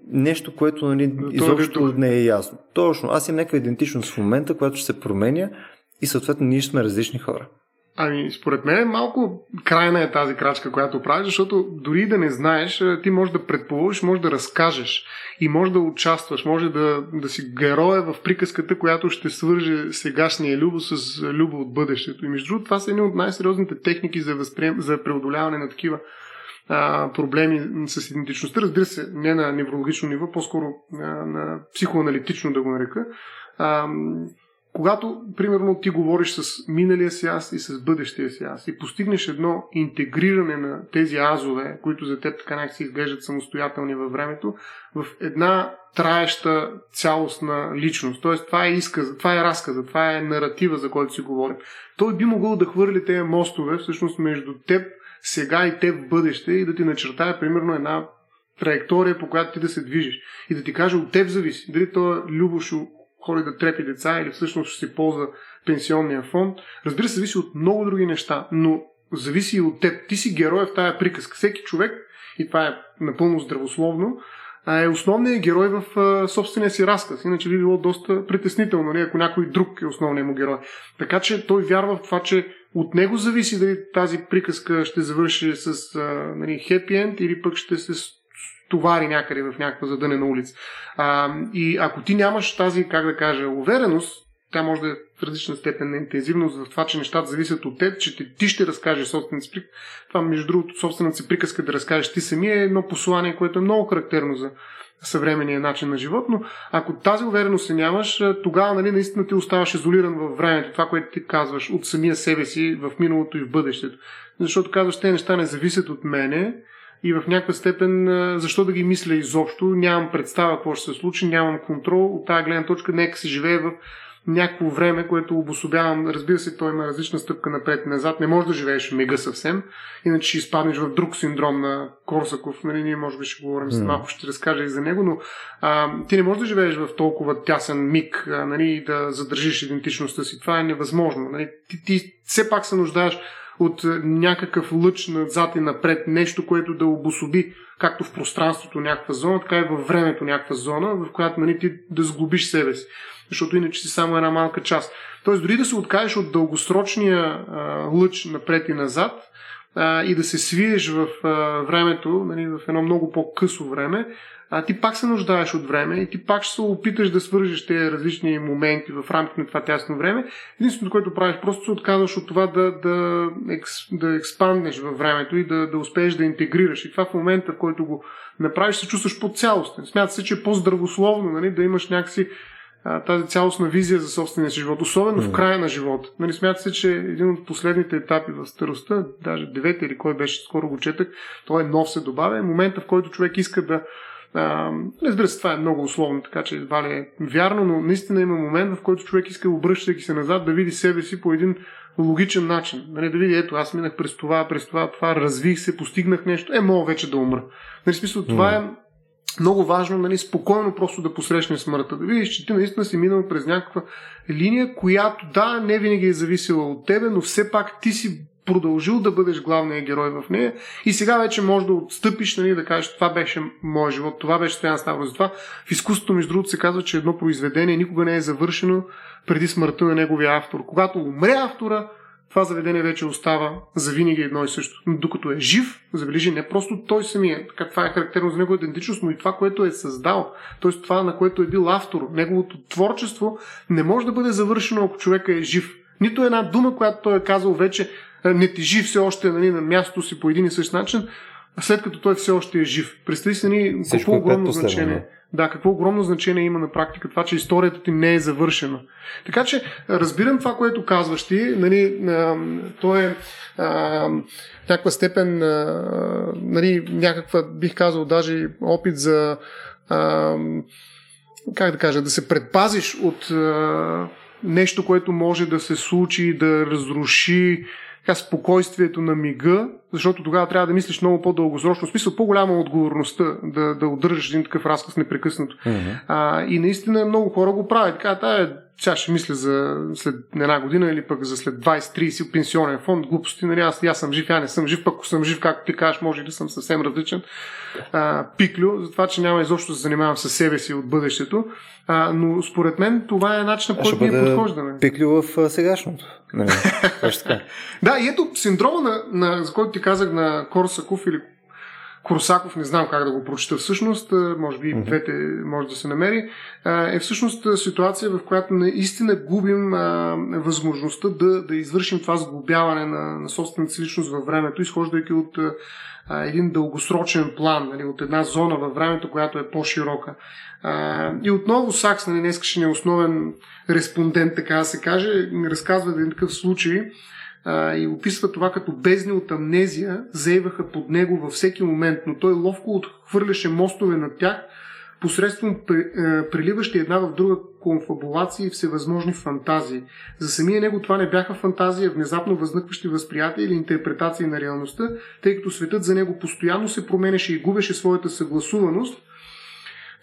нещо, което нали, е изобщо не е ясно. Точно. Аз имам някаква идентичност в момента, която ще се променя и съответно ние сме различни хора. Ами, според мен малко крайна е тази крачка, която правиш, защото дори да не знаеш, ти можеш да предположиш, можеш да разкажеш и можеш да участваш, може да, да си героя в приказката, която ще свърже сегашния любо с любо от бъдещето. И между другото, това са едни от най-сериозните техники за, възприем, за преодоляване на такива а, проблеми с идентичността. Разбира се, не на неврологично ниво, по-скоро а, на психоаналитично да го нарека. А, когато, примерно, ти говориш с миналия си аз и с бъдещия си аз и постигнеш едно интегриране на тези азове, които за теб така някак си изглеждат самостоятелни във времето, в една траеща цялостна личност. Тоест, това е изказа, това е разказа, това е наратива, за който си говорим. Той би могъл да хвърли тези мостове, всъщност, между теб сега и теб в бъдеще и да ти начертая, примерно, една траектория, по която ти да се движиш. И да ти каже от теб зависи. Дали то е Любош ходи да трепи деца или всъщност ще си ползва пенсионния фонд. Разбира се, зависи от много други неща, но зависи и от теб. Ти си герой в тая приказка. Всеки човек, и това е напълно здравословно, е основният герой в собствения си разказ. Иначе би било доста притеснително, нали, ако някой друг е основният му герой. Така че той вярва в това, че от него зависи дали тази приказка ще завърши с нали, хепи енд или пък ще се товари някъде в някаква задънена улица. А, и ако ти нямаш тази, как да кажа, увереност, тя може да е в различна степен на интензивност в това, че нещата зависят от теб, че ти, ти ще разкажеш собствената си приказка. Това, между другото, собствената си приказка да разкажеш ти самия е едно послание, което е много характерно за съвременния начин на живот, но ако тази увереност се нямаш, тогава нали, наистина ти оставаш изолиран във времето, това, което ти казваш от самия себе си в миналото и в бъдещето. Защото казваш, те неща не зависят от мене, и в някаква степен защо да ги мисля изобщо, нямам представа какво ще се случи, нямам контрол. От тази гледна точка нека се живее в някакво време, което обособявам. Разбира се, той има различна стъпка напред и назад. Не можеш да живееш в мега съвсем, иначе ще изпаднеш в друг синдром на Корсаков. Нали, ние може би ще говорим след малко, ще разкажа и за него, но а, ти не можеш да живееш в толкова тясен миг а, нали, да задържиш идентичността си. Това е невъзможно. Нали. Ти, ти все пак се нуждаеш от някакъв лъч назад и напред, нещо, което да обособи както в пространството някаква зона, така и във времето някаква зона, в която нали, ти да сглобиш себе си. Защото иначе си само една малка част. Тоест, дори да се откажеш от дългосрочния а, лъч напред и назад а, и да се свиеш в а, времето, нали, в едно много по-късо време, а, ти пак се нуждаеш от време и ти пак ще се опиташ да свържеш тези различни моменти в рамките на това тясно време. Единственото, което правиш, просто се отказваш от това да, да, екс, да експанднеш във времето и да, да успееш да интегрираш. И това в момента, в който го направиш, се чувстваш по-цялостен. Смята се, че е по-здравословно нали, да имаш някакси а, тази цялостна визия за собствения си живот, особено mm. в края на живота. Нали, смята се, че един от последните етапи в старостта, даже девети или кой беше, скоро го четах, той е нов се добавя, е момента, в който човек иска да а, разбира се, това е много условно, така че едва ли е вярно, но наистина има момент, в който човек иска, обръщайки се назад, да види себе си по един логичен начин. Нали, да види, ето, аз минах през това, през това, това, развих се, постигнах нещо, е, мога вече да умра. Нали, смисъл, това е много важно, нали, спокойно просто да посрещне смъртта. Да видиш, че ти наистина си минал през някаква линия, която, да, не винаги е зависела от тебе, но все пак ти си продължил да бъдеш главният герой в нея и сега вече можеш да отстъпиш, нали, да кажеш, това беше моят живот, това беше Стоян Ставро. Затова в изкуството, между другото, се казва, че едно произведение никога не е завършено преди смъртта на неговия автор. Когато умре автора, това заведение вече остава за винаги едно и също. Но докато е жив, забележи не просто той самия, така това е характерно за него идентичност, но и това, което е създал, т.е. това, на което е бил автор, неговото творчество не може да бъде завършено, ако човека е жив. Нито една дума, която той е казал вече, не тежи все още нали, на мястото си по един и същ начин, след като той все още е жив. Представи си ни какво огромно значение. Да, какво огромно значение има на практика това, че историята ти не е завършена. Така че разбирам това, което казваш ти. Нали, а, то е а, някаква степен, а, нали, някаква, бих казал, даже опит за а, как да кажа, да се предпазиш от а, нещо, което може да се случи, да разруши така, спокойствието на мига, защото тогава трябва да мислиш много по-дългосрочно. В смисъл, по-голяма отговорността да, да удържаш един такъв разказ непрекъснато. Mm-hmm. А, и наистина много хора го правят. Така, тая, сега ще мисля за след една година или пък за след 20-30 пенсионен фонд, глупости, нали, аз, аз съм жив, я не съм жив, пък ако съм жив, както ти кажеш, може да съм съвсем различен. А, пиклю, за това, че няма изобщо да се занимавам с себе си от бъдещето. А, но според мен това е начинът, по който ние подхождаме. Пиклю в сегашното. Нали? [laughs] [laughs] да, и ето синдрома, на, на, за който ти казах на Корсаков или Корсаков, не знам как да го прочета всъщност, може би двете може да се намери, е всъщност ситуация, в която наистина губим възможността да, да извършим това сглобяване на, на собствената си личност във времето, изхождайки от а, един дългосрочен план, нали, от една зона във времето, която е по-широка. А, и отново Сакс, нали, днес ще не е основен респондент, така да се каже, разказва един такъв случай, и описва това като бездни от амнезия, заеваха под него във всеки момент, но той ловко отхвърляше мостове над тях, посредством преливащи една в друга конфабулации и всевъзможни фантазии. За самия него това не бяха фантазии, а внезапно възникващи възприятия или интерпретации на реалността, тъй като светът за него постоянно се променеше и губеше своята съгласуваност,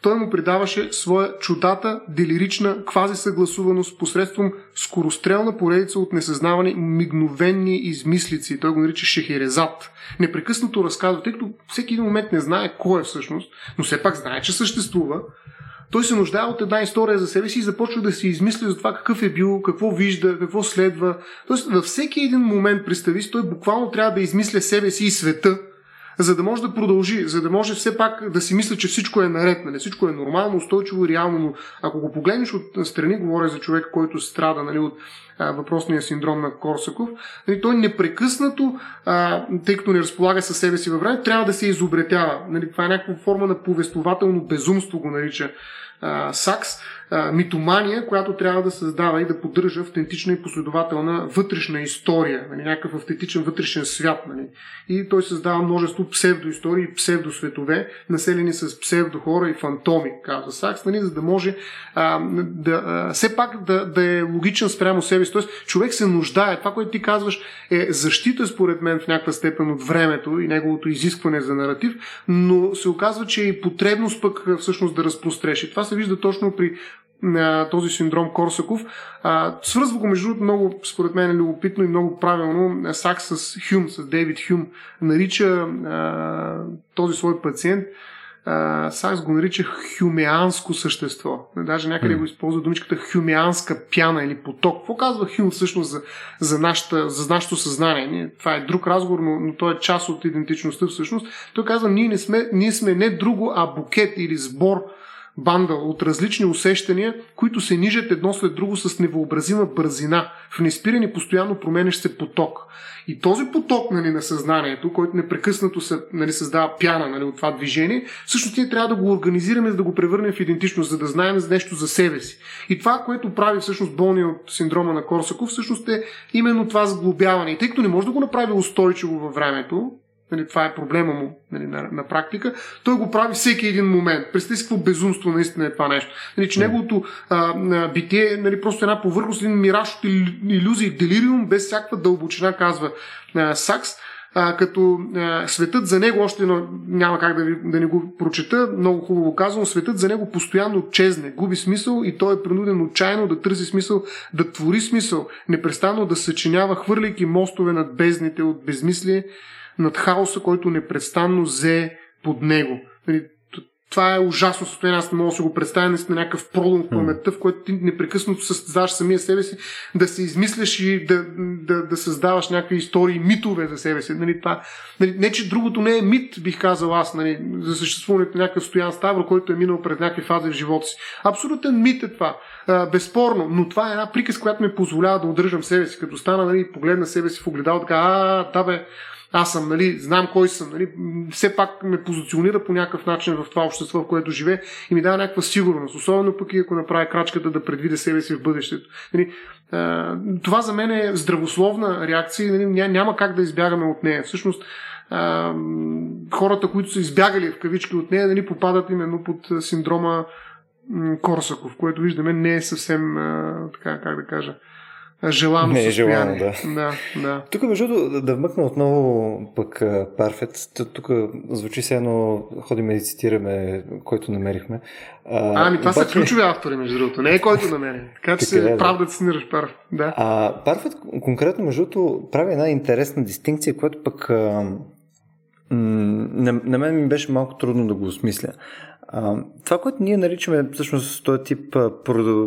той му придаваше своя чудата, делирична квазисъгласуваност посредством скорострелна поредица от несъзнавани мигновенни измислици. Той го нарича Шехерезат. Непрекъснато разказва, тъй като всеки един момент не знае кой е всъщност, но все пак знае, че съществува. Той се нуждае от една история за себе си и започва да си измисля за това какъв е бил, какво вижда, какво следва. Тоест, във всеки един момент, представи си, той буквално трябва да измисля себе си и света, за да може да продължи, за да може все пак да си мисля, че всичко е наред, нали? всичко е нормално, устойчиво реално, но ако го погледнеш от страни, говоря за човек, който страда нали, от а, въпросния синдром на Корсаков, нали, той непрекъснато, а, тъй като не разполага със себе си във време, трябва да се изобретява. Нали, това е някаква форма на повествователно безумство, го нарича Сакс митомания, която трябва да създава и да поддържа автентична и последователна вътрешна история, нали, някакъв автентичен вътрешен свят. Нали. И той създава множество псевдоистории и псевдосветове, населени с псевдохора и фантоми, казва Сакс, нали, за да може а, да, а, все пак да, да е логичен спрямо себе си. Тоест, човек се нуждае. Това, което ти казваш, е защита, според мен, в някаква степен от времето и неговото изискване за наратив, но се оказва, че е и потребност пък всъщност да разпростреш. И това се вижда точно при на този синдром Корсаков. А, свързва го, между другото, много, според мен, е любопитно и много правилно Сак с Хюм, с Дейвид Хюм. Нарича а, този свой пациент Сакс го нарича хюмеанско същество. Даже някъде mm. го използва думичката хюмеанска пяна или поток. Какво казва Хюм всъщност за, за, нашата, за нашето съзнание? Това е друг разговор, но, но той е част от идентичността всъщност. Той казва, ние, не сме, ние сме не друго, а букет или сбор бандъл от различни усещания, които се нижат едно след друго с невъобразима бързина, в неспирен и постоянно променящ се поток. И този поток нали, на съзнанието, който непрекъснато се, нали, създава пяна нали, от това движение, всъщност ние трябва да го организираме, за да го превърнем в идентичност, за да знаем за нещо за себе си. И това, което прави всъщност болния от синдрома на Корсаков, всъщност е именно това сглобяване. И тъй като не може да го направи устойчиво във времето, нали, това е проблема му нали, на, на практика, той го прави всеки един момент. Представи си какво безумство наистина е това нещо. Нали, че неговото а, битие е нали, просто една повърхност, един мираж от иллюзии, делириум, без всякаква дълбочина, казва а, Сакс. А, като а, светът за него, още но, няма как да, ви, да не го прочета, много хубаво казвам, светът за него постоянно чезне, губи смисъл и той е принуден отчаяно да търси смисъл, да твори смисъл, непрестанно да съчинява, хвърляйки мостове над бездните от безмислие, над хаоса, който непрестанно зе под него. Нали, това е ужасно състояние. Аз не мога да се го представя наистина някакъв пролом в паметта, в който ти непрекъснато създаваш самия себе си, да се измисляш и да, да, да създаваш някакви истории, митове за себе си. Нали, това, нали, не, че другото не е мит, бих казал аз, нали, за съществуването на някакъв стоян Ставро, който е минал през някакви фази в живота си. Абсолютен мит е това. Безспорно, но това е една приказка, която ми позволява да удържам себе си. Като стана, нали, погледна себе си в огледал, така, а, да бе, аз съм, нали, знам кой съм, нали, все пак ме позиционира по някакъв начин в това общество, в което живее и ми дава някаква сигурност, особено пък и ако направя крачката да предвиде себе си в бъдещето. Нали, а, това за мен е здравословна реакция и нали, няма как да избягаме от нея. Всъщност, а, хората, които са избягали в кавички от нея, нали, попадат именно под синдрома Корсаков, което виждаме не е съвсем, а, така, как да кажа, желано Не е желано, да. да, да. Тук, между да, да вмъкна отново пък Парфет. Тук звучи се едно ходиме и цитираме, който намерихме. А, ами това обаче... са ключови автори, между другото. Не е който намери. Така че [laughs] се е, прав да цитираш Парфет. Да. А, Парфет конкретно, между другото, прави една интересна дистинкция, която пък а, на, на мен ми беше малко трудно да го осмисля. Това, което ние наричаме всъщност този тип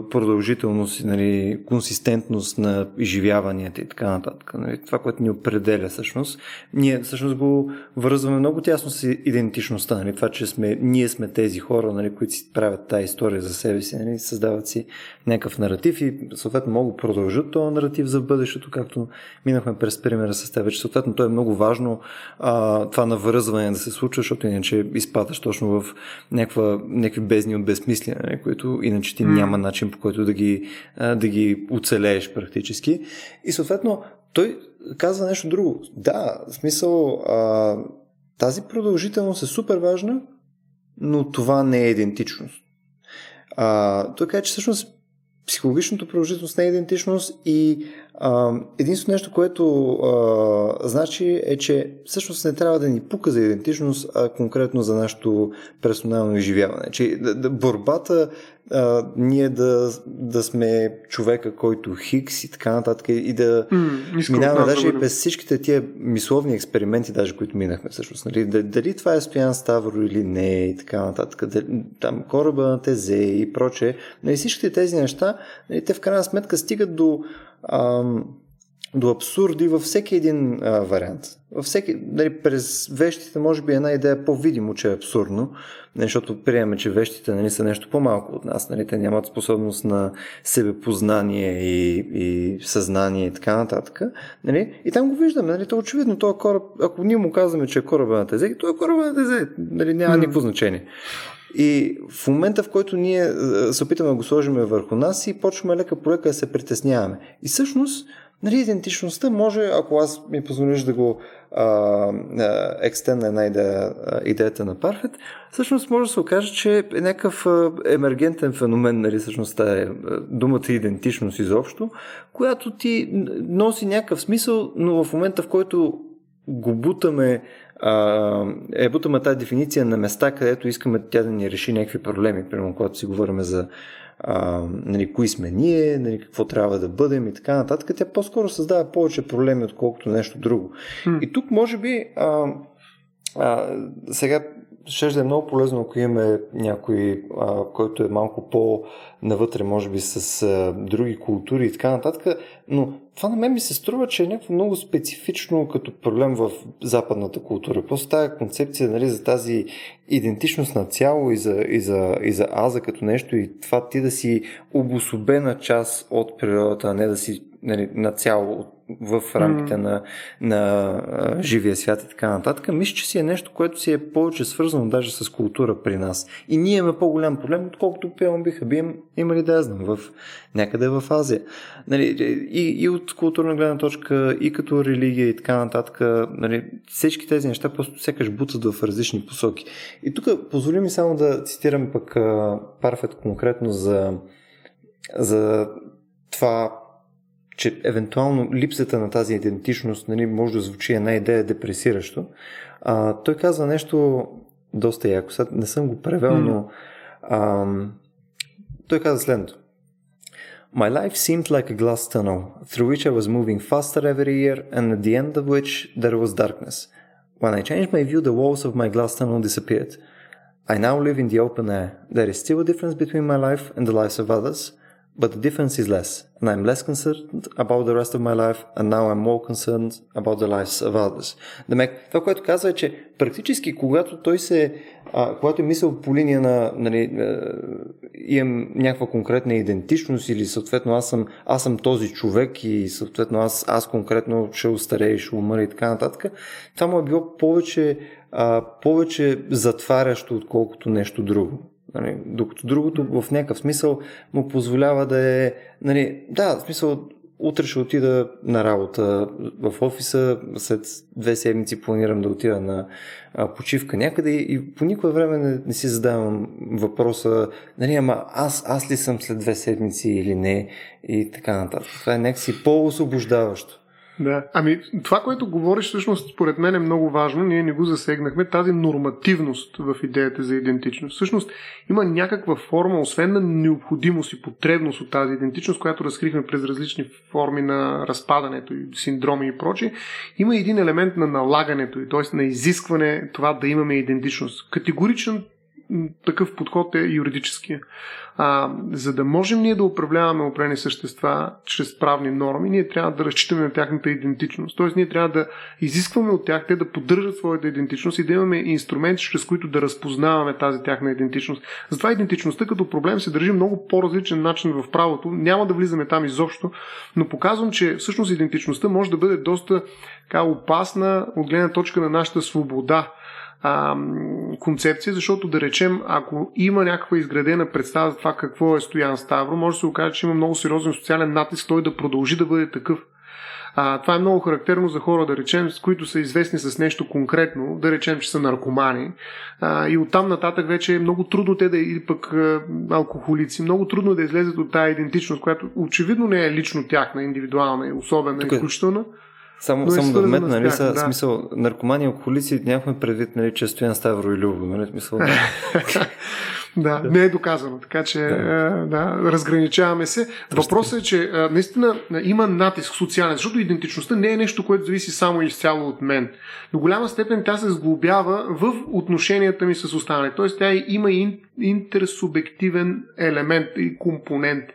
продължителност, нали, консистентност на изживяванията и така нататък, нали, това, което ни определя всъщност, ние всъщност го връзваме много тясно с идентичността, нали, това, че сме, ние сме тези хора, нали, които си правят тази история за себе си, нали, създават си някакъв наратив и съответно могат да продължат този наратив за бъдещето, както минахме през примера с теб, че съответно то е много важно а, това навързване да се случва, защото иначе изпадаш точно в някаква, някакви бездни от безсмислия, нали, които иначе ти mm. няма начин по който да ги, да ги оцелееш практически. И съответно той казва нещо друго. Да, в смисъл а, тази продължителност е супер важна, но това не е идентичност. А, той казва, че всъщност психологичното не е идентичност и а, единственото нещо, което а, значи е, че всъщност не трябва да ни пука за идентичност, а конкретно за нашето персонално изживяване. Че борбата а, ние да, да сме човека, който хикс и така нататък и да mm, минаваме даже и през всичките тия мисловни експерименти, даже които минахме всъщност. Нали? Дали това е Стоян Ставро или не и така нататък. Дали, там кораба на Тезе и прочее. Нали, всичките тези неща, нали, те в крайна сметка стигат до ам, до абсурди във всеки един а, вариант. Във всеки, нали, през вещите може би една идея по-видимо, че е абсурдно, нали, защото приемаме, че вещите нали, са нещо по-малко от нас. Нали, те нямат способност на себепознание и, и съзнание и така нататък. Нали, и там го виждаме. Нали, то очевидно, този кораб, ако ние му казваме, че е кораба на тезе, то е кораба на тезе. Нали, няма mm. никакво значение. И в момента, в който ние се опитаме да го сложим върху нас и почваме лека по лека да се притесняваме. И всъщност, нали, идентичността може, ако аз ми позволиш да го екстенна една идея, идеята на Парфет, всъщност може да се окаже, че е някакъв емергентен феномен, нали, всъщност е думата идентичност изобщо, която ти носи някакъв смисъл, но в момента, в който го бутаме а, е бутаме тази дефиниция на места, където искаме тя да ни реши някакви проблеми. Примерно, когато си говорим за а, нали, кои сме ние, нали, какво трябва да бъдем и така нататък, тя по-скоро създава повече проблеми, отколкото нещо друго. Mm. И тук, може би, а, а, сега ще да е много полезно, ако имаме някой, а, който е малко по-навътре, може би с а, други култури и така нататък, но това на мен ми се струва, че е някакво много специфично като проблем в западната култура. Просто тази концепция нали, за тази идентичност на цяло и за, и, за, и за аза като нещо и това ти да си обособена част от природата, а не да си нали, на цяло в рамките mm. на, на живия свят и така нататък, мисля, че си е нещо, което си е повече свързано даже с култура при нас. И ние имаме по-голям проблем, отколкото пием биха би имали да я знам, в, някъде в Азия. Нали, и, и от културна гледна точка, и като религия и така нататък, нали, всички тези неща просто сякаш бутат в различни посоки. И тук позволи ми само да цитирам пък Парфет конкретно за, за това че евентуално липсата на тази идентичност нали, може да звучи една идея депресиращо. А, той казва нещо доста яко. Сега не съм го превел, mm. но а, той каза следното. My life seemed like a glass tunnel, through which I was moving faster every year, and at the end of which there was darkness. When I changed my view, the walls of my glass tunnel disappeared. I now live in the open air. There is still a difference between my life and the lives of others, but the difference is less, and I'm less concerned about the rest of my life, and now I'm more concerned about the lives of others. Демек, това, което казва е, че практически, когато той се, а, когато е мисъл по линия на, нали, е, имам някаква конкретна идентичност или съответно аз съм, аз съм този човек и съответно аз, аз конкретно ще остарея и ще умра и така нататък, това му е било повече, а, повече затварящо, отколкото нещо друго. Нали, докато другото в някакъв смисъл му позволява да е, нали, да, в смисъл, утре ще отида на работа в офиса, след две седмици планирам да отида на почивка някъде и по никое време не, не си задавам въпроса, нали, ама аз, аз ли съм след две седмици или не и така нататък. Това е някакси по-освобождаващо. Да. Ами, това, което говориш, всъщност, според мен е много важно. Ние не го засегнахме. Тази нормативност в идеята за идентичност. Всъщност, има някаква форма, освен на необходимост и потребност от тази идентичност, която разкрихме през различни форми на разпадането и синдроми и прочие, има един елемент на налагането, т.е. на изискване това да имаме идентичност. Категоричен такъв подход е юридическия. А, за да можем ние да управляваме определени същества чрез правни норми, ние трябва да разчитаме на тяхната идентичност. Тоест, ние трябва да изискваме от тях те да поддържат своята идентичност и да имаме инструменти, чрез които да разпознаваме тази тяхна идентичност. Затова идентичността като проблем се държи много по-различен начин в правото. Няма да влизаме там изобщо, но показвам, че всъщност идентичността може да бъде доста така, опасна от гледна точка на нашата свобода а, концепция, защото да речем, ако има някаква изградена представа за това какво е Стоян Ставро, може да се окаже, че има много сериозен социален натиск той да продължи да бъде такъв. А, това е много характерно за хора, да речем, с които са известни с нещо конкретно, да речем, че са наркомани. А, и оттам нататък вече е много трудно те да или пък а, алкохолици, много трудно да излезат от тази идентичност, която очевидно не е лично тяхна, индивидуална и особена, Тук... изключителна. Само, но е само да вметна, нали, са, да. смисъл, наркомани и алкохолици нямахме предвид, нали, че Стоян Ставро и Любо, нали, смисъл. Да. [laughs] да, не е доказано, така че да, да разграничаваме се. Въпросът е, че наистина има натиск социален, защото идентичността не е нещо, което зависи само и изцяло от мен. До голяма степен тя се сглобява в отношенията ми с останалите. Тоест тя има интерсубективен елемент и компонент.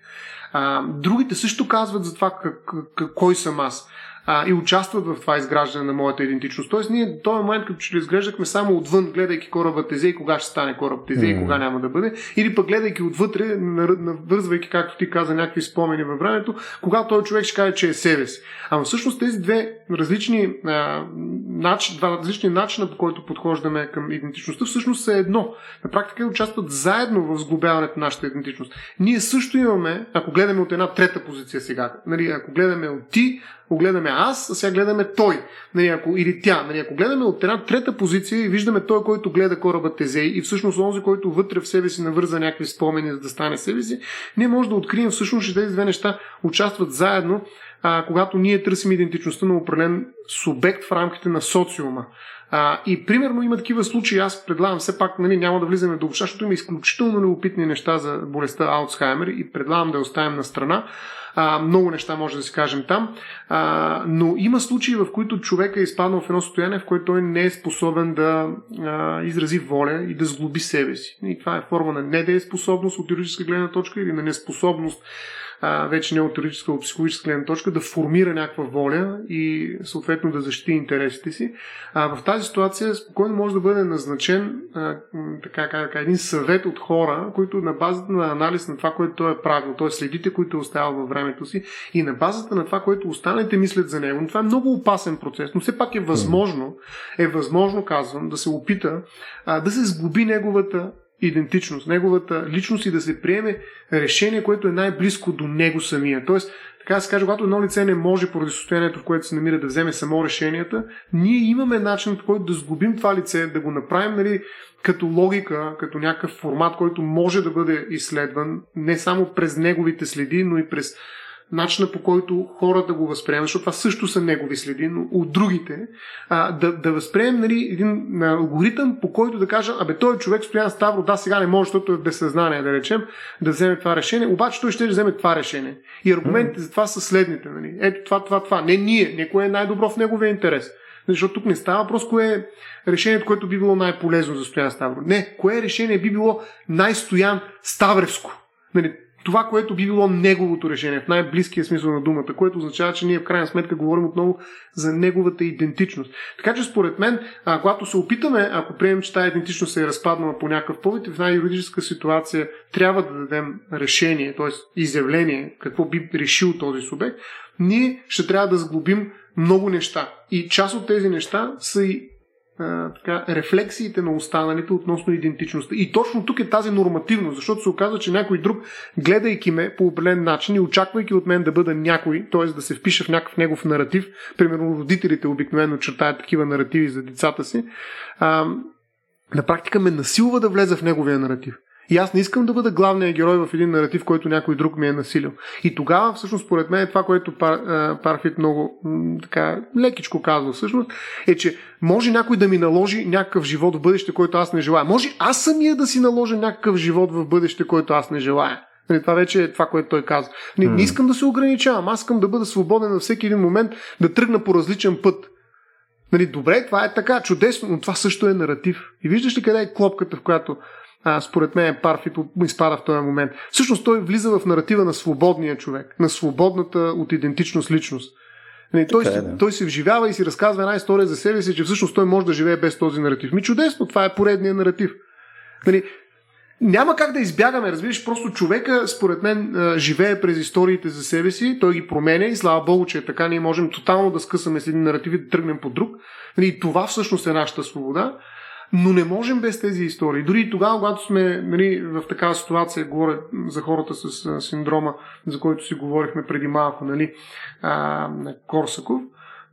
А, другите също казват за това как, как, кой съм аз а, и участват в това изграждане на моята идентичност. Тоест, ние в този момент, като че ли изглеждахме само отвън, гледайки кораба Тезе и кога ще стане кораб Тезе mm. и кога няма да бъде, или пък гледайки отвътре, навързвайки, както ти каза, някакви спомени във времето, когато той човек ще каже, че е себе си. Ама всъщност тези две различни, а, начин, два различни начина, по който подхождаме към идентичността, всъщност са едно. На практика участват заедно в сглобяването на нашата идентичност. Ние също имаме, ако гледаме от една трета позиция сега, нали, ако гледаме от ти, ако гледаме аз, а сега гледаме той. Нали, ако, или тя. Нали, ако гледаме от една трета позиция и виждаме той, който гледа кораба Тезей и всъщност онзи, който вътре в себе си навърза някакви спомени, за да стане себе си, ние може да открием всъщност, че тези две неща участват заедно, а, когато ние търсим идентичността на определен субект в рамките на социума. А, и примерно има такива случаи, аз предлагам все пак, нали, няма да влизаме до защото има изключително любопитни неща за болестта Алцхаймер и предлагам да я оставим на страна. А, много неща може да си кажем там. А, но има случаи, в които човек е изпаднал в едно състояние, в което той не е способен да а, изрази воля и да сглоби себе си. И това е форма на недееспособност от юридическа гледна точка или на неспособност а, вече не от теоретическа, от психологическа гледна точка, да формира някаква воля и съответно да защити интересите си. А, в тази ситуация спокойно може да бъде назначен а, така, така, един съвет от хора, които на базата на анализ на това, което той е правил, т.е. следите, които е оставил във времето си и на базата на това, което останалите мислят за него. Но това е много опасен процес, но все пак е възможно, е възможно, казвам, да се опита а, да се сглоби неговата идентичност, неговата личност и да се приеме решение, което е най-близко до него самия. Тоест, така да се каже, когато едно лице не може поради състоянието, в което се намира да вземе само решенията, ние имаме начин, по който да сглобим това лице, да го направим нали, като логика, като някакъв формат, който може да бъде изследван не само през неговите следи, но и през начина по който хората го възприемат, защото това също са негови следи, но от другите, а, да, да възприемем нали, един алгоритъм, по който да кажа, абе той човек Стоян Ставро, да, сега не може, защото е без съзнание, да речем, да вземе това решение, обаче той ще вземе това решение. И аргументите за това са следните. Нали. Ето това, това, това. Не ние, не кое е най-добро в неговия интерес. Защото тук не става въпрос кое е решението, което би било най-полезно за Стоян Ставро. Не, кое решение би било най-стоян Ставревско. Нали, това, което би било неговото решение, в най-близкия смисъл на думата, което означава, че ние в крайна сметка говорим отново за неговата идентичност. Така че според мен, а, когато се опитаме, ако приемем, че тази идентичност се е разпаднала по някакъв повод и в най-юридическа ситуация трябва да дадем решение, т.е. изявление, какво би решил този субект, ние ще трябва да сглобим много неща. И част от тези неща са и така, рефлексиите на останалите относно идентичността. И точно тук е тази нормативност, защото се оказва, че някой друг, гледайки ме по определен начин и очаквайки от мен да бъда някой, т.е. да се впиша в някакъв негов наратив, примерно родителите обикновено чертаят такива наративи за децата си, а, на практика ме насилва да влеза в неговия наратив. И аз не искам да бъда главният герой в един наратив, който някой друг ми е насилил. И тогава, всъщност, според мен, това, което Пар, Парфит много така лекичко казва, всъщност, е, че може някой да ми наложи някакъв живот в бъдеще, който аз не желая. Може аз самия да си наложа някакъв живот в бъдеще, който аз не желая. Нали, това вече е това, което той казва. Не, не искам да се ограничавам, аз искам да бъда свободен на всеки един момент, да тръгна по различен път. Нали, добре, това е така, чудесно, но това също е наратив. И виждаш ли къде е клопката, в която а, според мен Парфит изпада в този момент. Всъщност той влиза в наратива на свободния човек, на свободната от идентичност личност. Не, той, е, да. той се вживява и си разказва една история за себе си, че всъщност той може да живее без този наратив. Ми чудесно, това е поредния наратив. Нали, няма как да избягаме, разбираш, просто човека, според мен, живее през историите за себе си, той ги променя и слава Богу, че е така, ние можем тотално да скъсаме с един наратив и да тръгнем по друг. Нали, и това всъщност е нашата свобода. Но не можем без тези истории. Дори и тогава, когато сме нали, в такава ситуация, говоря за хората с синдрома, за който си говорихме преди малко, нали, а, на Корсаков,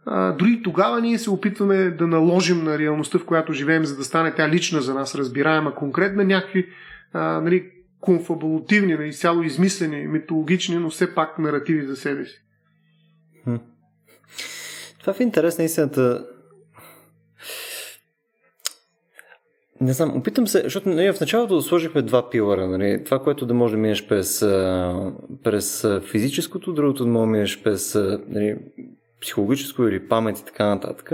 а, дори тогава ние се опитваме да наложим на реалността, в която живеем, за да стане тя лична за нас, разбираема, конкретна някакви а, нали, конфабулативни, нали, цяло измислени, митологични, но все пак наративи за себе си. Това в интерес на истината Не знам, опитам се, защото нали, в началото сложихме два пилара. Нали, това, което да може да минеш през, през физическото, другото да може да минеш през нали, психологическо или памет и така нататък.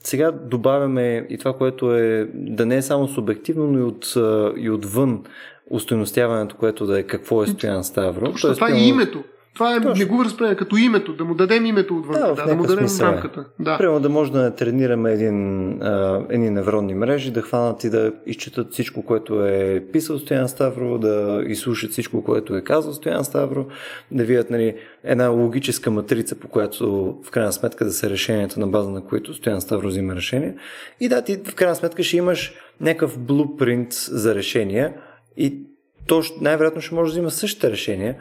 Сега добавяме и това, което е да не е само субективно, но и, от, и отвън устойностяването, което да е какво е Стоян Ставро. Точно, това е името. Това е, Точно. не го възприема като името, да му дадем името отвън, да, да, да му дадем смисъл, е. рамката. Да. Примерно да може да тренираме един, а, едни невронни мрежи, да хванат и да изчитат всичко, което е писал Стоян Ставро, да изслушат всичко, което е казал Стоян Ставро, да видят нали, една логическа матрица, по която в крайна сметка да са решенията на база на които Стоян Ставро взима решение. И да, ти в крайна сметка ще имаш някакъв блупринт за решения и то най-вероятно ще може да взима същите решения,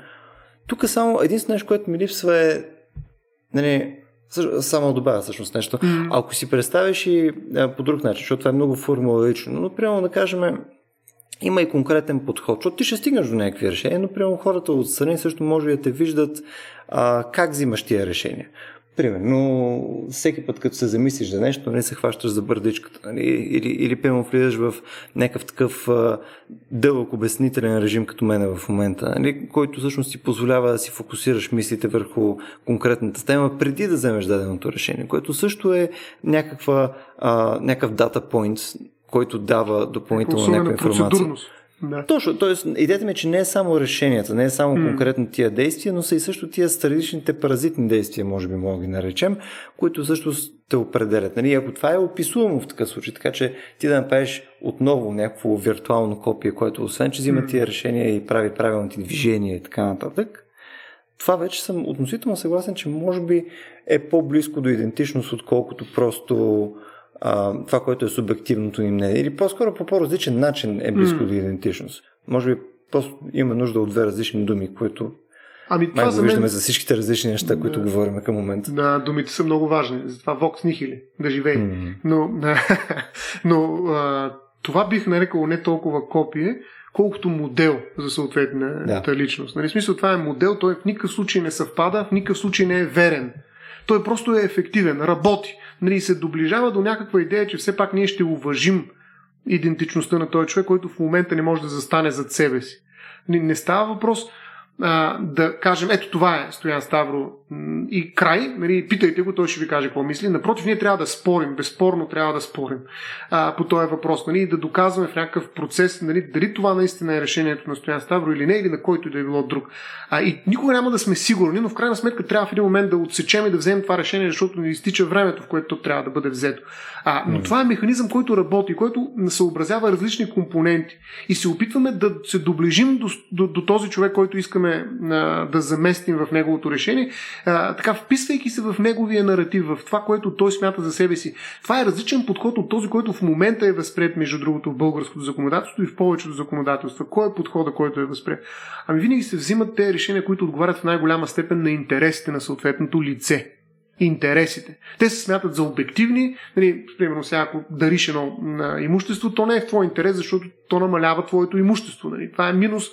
тук само единствено нещо, което ми липсва е нали, само добавя всъщност нещо. Mm-hmm. Ако си представиш и а, по друг начин, защото това е много формулично, но прямо да кажем, има и конкретен подход, защото ти ще стигнеш до някакви решения, но прямо хората отстрани също може да те виждат а, как взимаш тия решения. Примерно, всеки път, като се замислиш за нещо, не нали, се хващаш за бърдичката. Нали? Или, или примерно влизаш в някакъв такъв а, дълъг обяснителен режим, като мен в момента, нали? който всъщност ти позволява да си фокусираш мислите върху конкретната тема, преди да вземеш даденото решение, което също е някаква, а, някакъв дата point, който дава допълнително някаква информация. Да. Точно, т.е. идеята ми е, че не е само решенията, не е само mm. конкретно тия действия, но са и също тия страничните паразитни действия, може би мога да ги наречем, които също те определят. Нали? Ако това е описуемо в такъв случай, така че ти да направиш отново някакво виртуално копие, което освен, че взима тия решения и прави правилните движения и така нататък, това вече съм относително съгласен, че може би е по-близко до идентичност, отколкото просто а, това, което е субективното ни мнение. Или по-скоро по по-различен начин е близко mm. до идентичност. Може би просто има нужда от две различни думи, които Ами, това Май за мен... виждаме за всичките различни неща, да, които говорим към момента. Да, думите са много важни. Затова Vox Nihili, да живее. Mm-hmm. Но, [laughs] но а, това бих нарекал не толкова копие, колкото модел за съответната да. личност. Нали, смисъл, това е модел, той в никакъв случай не съвпада, в никакъв случай не е верен. Той просто е ефективен, работи нали, се доближава до някаква идея, че все пак ние ще уважим идентичността на този човек, който в момента не може да застане зад себе си. Не, не става въпрос а, да кажем, ето това е Стоян Ставро и край, нали, питайте го, той ще ви каже какво мисли. Напротив, ние трябва да спорим, безспорно трябва да спорим а, по този въпрос, нали, да доказваме в някакъв процес нали, дали това наистина е решението на Стоян Ставро или не, или на който да е било друг. А, и никога няма да сме сигурни, но в крайна сметка трябва в един момент да отсечем и да вземем това решение, защото ни изтича времето, в което то трябва да бъде взето. А, но това е механизъм, който работи, който съобразява различни компоненти и се опитваме да се доближим до, до, до този човек, който искаме а, да заместим в неговото решение, така вписвайки се в неговия наратив, в това, което той смята за себе си. Това е различен подход от този, който в момента е възпред, между другото, в българското законодателство и в повечето законодателства. Кой е подхода, който е възпред? Ами винаги се взимат те решения, които отговарят в най-голяма степен на интересите на съответното лице интересите. Те се смятат за обективни. Нали, примерно, сега ако дариш едно имущество, то не е в твой интерес, защото то намалява твоето имущество. Нали. Това е минус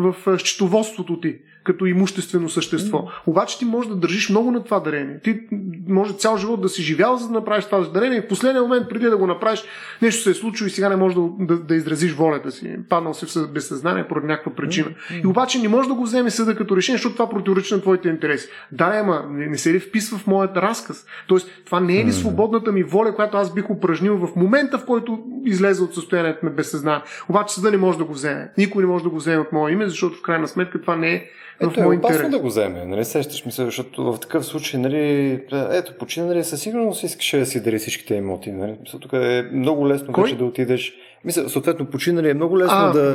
в счетоводството ти като имуществено същество. Mm. Обаче ти можеш да държиш много на това дарение. Ти може цял живот да си живял, за да направиш това дарение и в последния момент, преди да го направиш, нещо се е случило и сега не можеш да, да, да изразиш волята си. Паднал си в безсъзнание поради някаква причина. Mm. И обаче не може да го вземе съда като решение, защото това противоречи на твоите интереси. Да, ама не, не се ли вписва в моят разказ? Тоест, това не е ли свободната ми воля, която аз бих упражнил в момента, в който излезе от състоянието на безсъзнание. Обаче съда не може да го вземе. Никой не може да го вземе от мое име, защото в крайна сметка това не е ето, е опасно да го вземе, нали? Сещаш мисля, защото в такъв случай, нали, ето, почина, нали, със сигурност искаше да си дари всичките имоти, нали? Тук е много лесно Кой? вече да отидеш. Мисля, съответно, починали е много лесно а, да,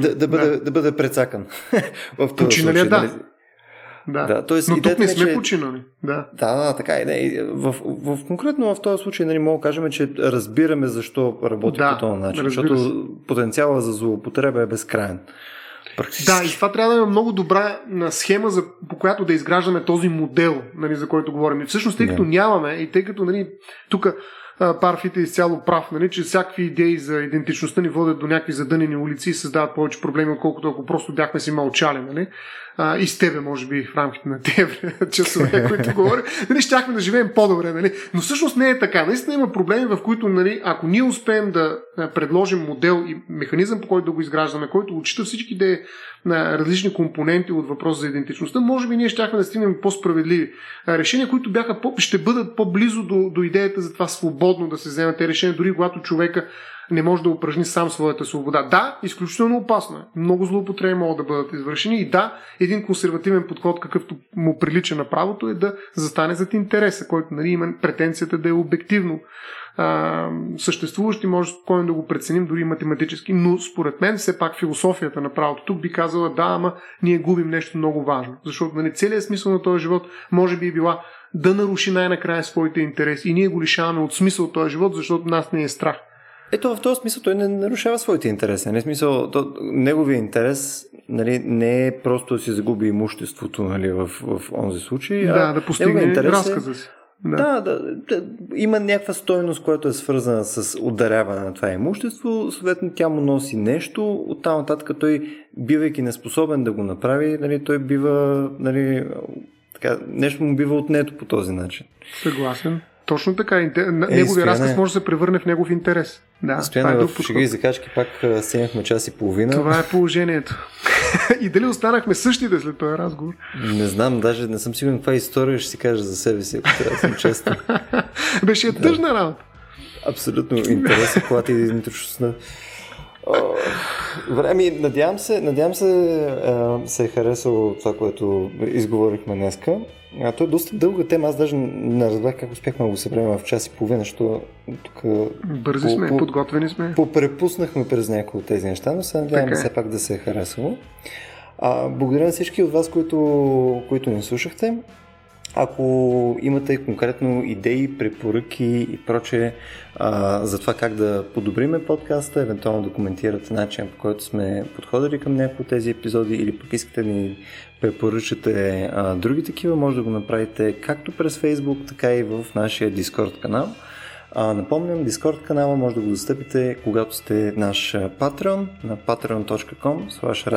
да, да, бъде, да. да бъде прецакан. [laughs] в починали, случай, да. Нали? Да. да тоест, Но тук не сме че... починали. Да. да, да, така е. Не, в, в, в, конкретно в този случай нали, мога да кажем, че разбираме защо работи да, по този начин. Защото потенциала за злоупотреба е безкрайен. Да, и това трябва да има много добра схема, за, по която да изграждаме този модел, нали, за който говорим. И всъщност, тъй като yeah. нямаме, и тъй като нали, тук Парфит е изцяло прав, нали, че всякакви идеи за идентичността ни водят до някакви задънени улици и създават повече проблеми, отколкото ако просто бяхме си мълчали. Нали а, и с тебе, може би, в рамките на тези [laughs] часове, които говоря, нали, щяхме да живеем по-добре. Нали? Но всъщност не е така. Наистина има проблеми, в които, нали, ако ние успеем да предложим модел и механизъм, по който да го изграждаме, който отчита всички де на различни компоненти от въпроса за идентичността, може би ние щяхме да стигнем по-справедливи решения, които бяха по- ще бъдат по-близо до, до идеята за това свободно да се вземат те решения, дори когато човека не може да упражни сам своята свобода. Да, изключително опасно е. Много злоупотреби могат да бъдат извършени и да, един консервативен подход, какъвто му прилича на правото, е да застане зад интереса, който нали, има претенцията да е обективно а, съществуващ и може спокойно да го преценим дори математически, но според мен все пак философията на правото тук би казала да, ама ние губим нещо много важно, защото нали, целият смисъл на този живот може би е била да наруши най-накрая своите интереси и ние го лишаваме от смисъл този живот, защото нас не е страх. Ето в този смисъл той не нарушава своите интереси. Не смисъл, то, неговия интерес нали, не е просто да си загуби имуществото нали, в, в онзи случай. Да, а да постигне интерес е разказа си. Да. Да, да, да, има някаква стойност, която е свързана с ударяване на това имущество, съответно тя му носи нещо, оттам нататък той, бивайки неспособен да го направи, нали, той бива нали, така, нещо му бива отнето по този начин. Съгласен. Точно така. Е, Неговия разказ може да се превърне в негов интерес. Да, Стояне това е в шеги и закачки пак стигнахме час и половина. Това е положението. [laughs] и дали останахме същите след този разговор? Не знам, даже не съм сигурен каква история ще си кажа за себе си, ако трябва да съм честен. [laughs] Беше да. тъжна работа. Абсолютно интересен, когато и идентичността. Време, надявам се, надявам се, се е харесало това, което изговорихме днеска. А, то е доста дълга тема. Аз даже не разбрах как успяхме да го съберем в час и половина, защото тук... Бързи сме, по, подготвени сме. Попрепуснахме през някои от тези неща, но се надявам е. все пак да се е харесало. А, благодаря на всички от вас, които, които ни слушахте. Ако имате конкретно идеи, препоръки и прочее за това как да подобриме подкаста, евентуално да коментирате начин по който сме подходили към някои от тези епизоди или пък искате ни препоръчате а, други такива, може да го направите както през Facebook, така и в нашия Discord канал. А, напомням, Discord канала може да го достъпите, когато сте наш патрон на patreon.com slash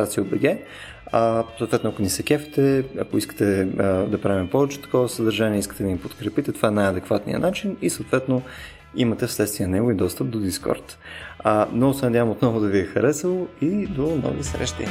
а, съответно, ако ни се кефите, ако искате а, да правим повече такова съдържание, искате да ни подкрепите, това е най-адекватният начин и съответно имате вследствие на него и достъп до. А, много се надявам отново да ви е харесало и до нови срещи!